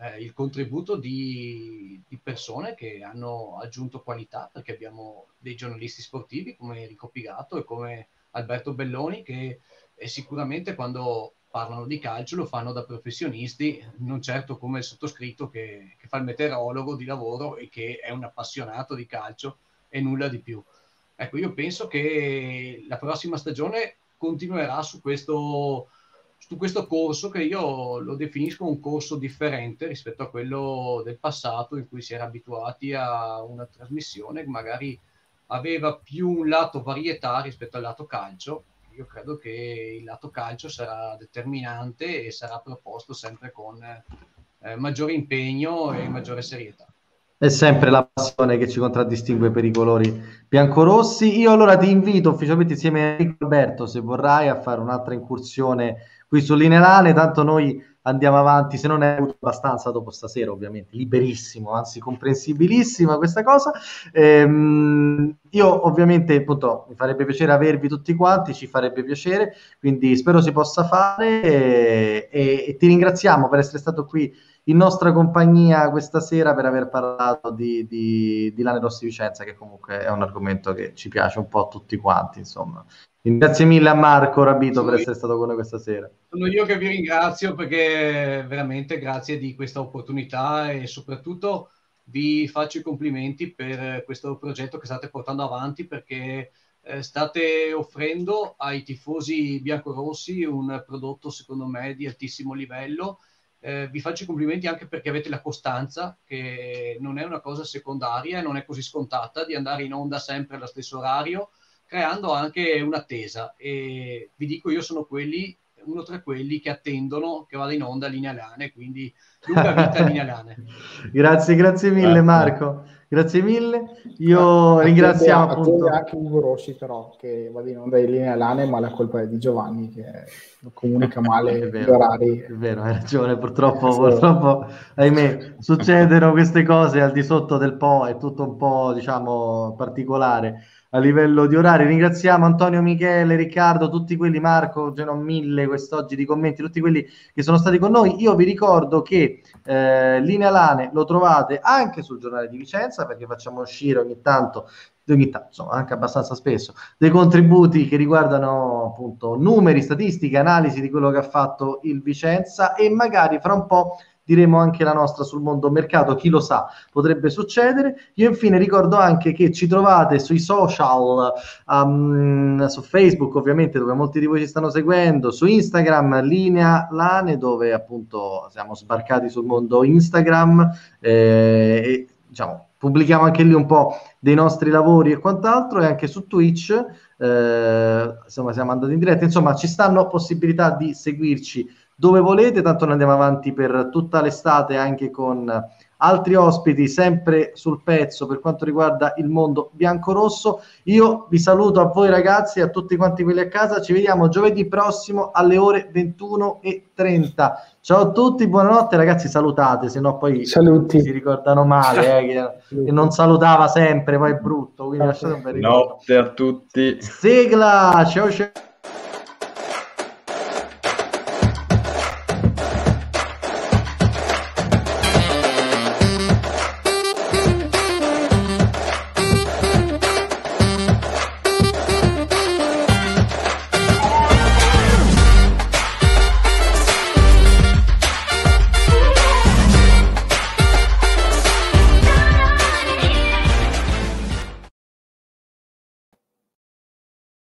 eh, il contributo di, di, persone che hanno aggiunto qualità, perché abbiamo dei giornalisti sportivi come Enrico Pigato e come Alberto Belloni che sicuramente quando parlano di calcio lo fanno da professionisti, non certo come il sottoscritto che, che, fa il meteorologo di lavoro e che è un appassionato di calcio e nulla di più. Ecco, io penso che la prossima stagione continuerà su questo, su questo corso che io lo definisco un corso differente rispetto a quello del passato in cui si era abituati a una trasmissione che magari aveva più un lato varietà rispetto al lato calcio io credo che il lato calcio sarà determinante e sarà proposto sempre con eh, maggiore impegno e maggiore serietà. È sempre la passione che ci contraddistingue per i colori biancorossi. Io allora ti invito ufficialmente insieme a Enrico Alberto, se vorrai, a fare un'altra incursione qui su Linealane, tanto noi andiamo avanti, se non è avuto abbastanza dopo stasera, ovviamente, liberissimo, anzi comprensibilissima questa cosa. Ehm, io ovviamente, appunto, mi farebbe piacere avervi tutti quanti, ci farebbe piacere, quindi spero si possa fare e, e, e ti ringraziamo per essere stato qui in nostra compagnia questa sera per aver parlato di, di, di Lane Rossi Vicenza, che comunque è un argomento che ci piace un po' a tutti quanti, insomma. Grazie mille a Marco Rabito per essere stato con noi questa sera. Sono io che vi ringrazio perché veramente grazie di questa opportunità e soprattutto vi faccio i complimenti per questo progetto che state portando avanti perché eh, state offrendo ai tifosi biancorossi un prodotto secondo me di altissimo livello. Eh, vi faccio i complimenti anche perché avete la costanza, che non è una cosa secondaria e non è così scontata di andare in onda sempre allo stesso orario creando anche un'attesa. E vi dico, io sono quelli, uno tra quelli che attendono che vada in onda Linea Lane, quindi lunga vita Linea Lane. grazie, grazie mille grazie. Marco. Grazie mille. Io ringraziamo attende, appunto... attende anche Ugo Rossi però che vada in onda in linea Lane, ma la colpa è di Giovanni che comunica male gli orari. È vero, hai ragione, purtroppo, purtroppo ahimè, succedono queste cose al di sotto del Po, è tutto un po' diciamo particolare a livello di orari. Ringraziamo Antonio, Michele, Riccardo, tutti quelli, Marco, ce mille quest'oggi di commenti, tutti quelli che sono stati con noi. Io vi ricordo che eh, Linea Lane lo trovate anche sul giornale di Vicenza perché facciamo uscire ogni tanto ogni tanto, insomma, anche abbastanza spesso, dei contributi che riguardano appunto numeri, statistiche, analisi di quello che ha fatto il Vicenza e magari fra un po' diremo anche la nostra sul mondo mercato, chi lo sa, potrebbe succedere. Io infine ricordo anche che ci trovate sui social, um, su Facebook ovviamente dove molti di voi ci stanno seguendo, su Instagram, linea Lane dove appunto siamo sbarcati sul mondo Instagram eh, e diciamo pubblichiamo anche lì un po' dei nostri lavori e quant'altro e anche su Twitch eh, insomma siamo andati in diretta insomma ci stanno possibilità di seguirci dove volete, tanto noi andiamo avanti per tutta l'estate anche con altri ospiti sempre sul pezzo per quanto riguarda il mondo bianco-rosso. Io vi saluto a voi ragazzi e a tutti quanti quelli a casa, ci vediamo giovedì prossimo alle ore 21.30. Ciao a tutti, buonanotte ragazzi, salutate, se no poi Saluti. si ricordano male, eh, che, che, non salutava sempre, poi è brutto. Quindi lasciate un bel Notte a tutti. Sigla, ciao ciao.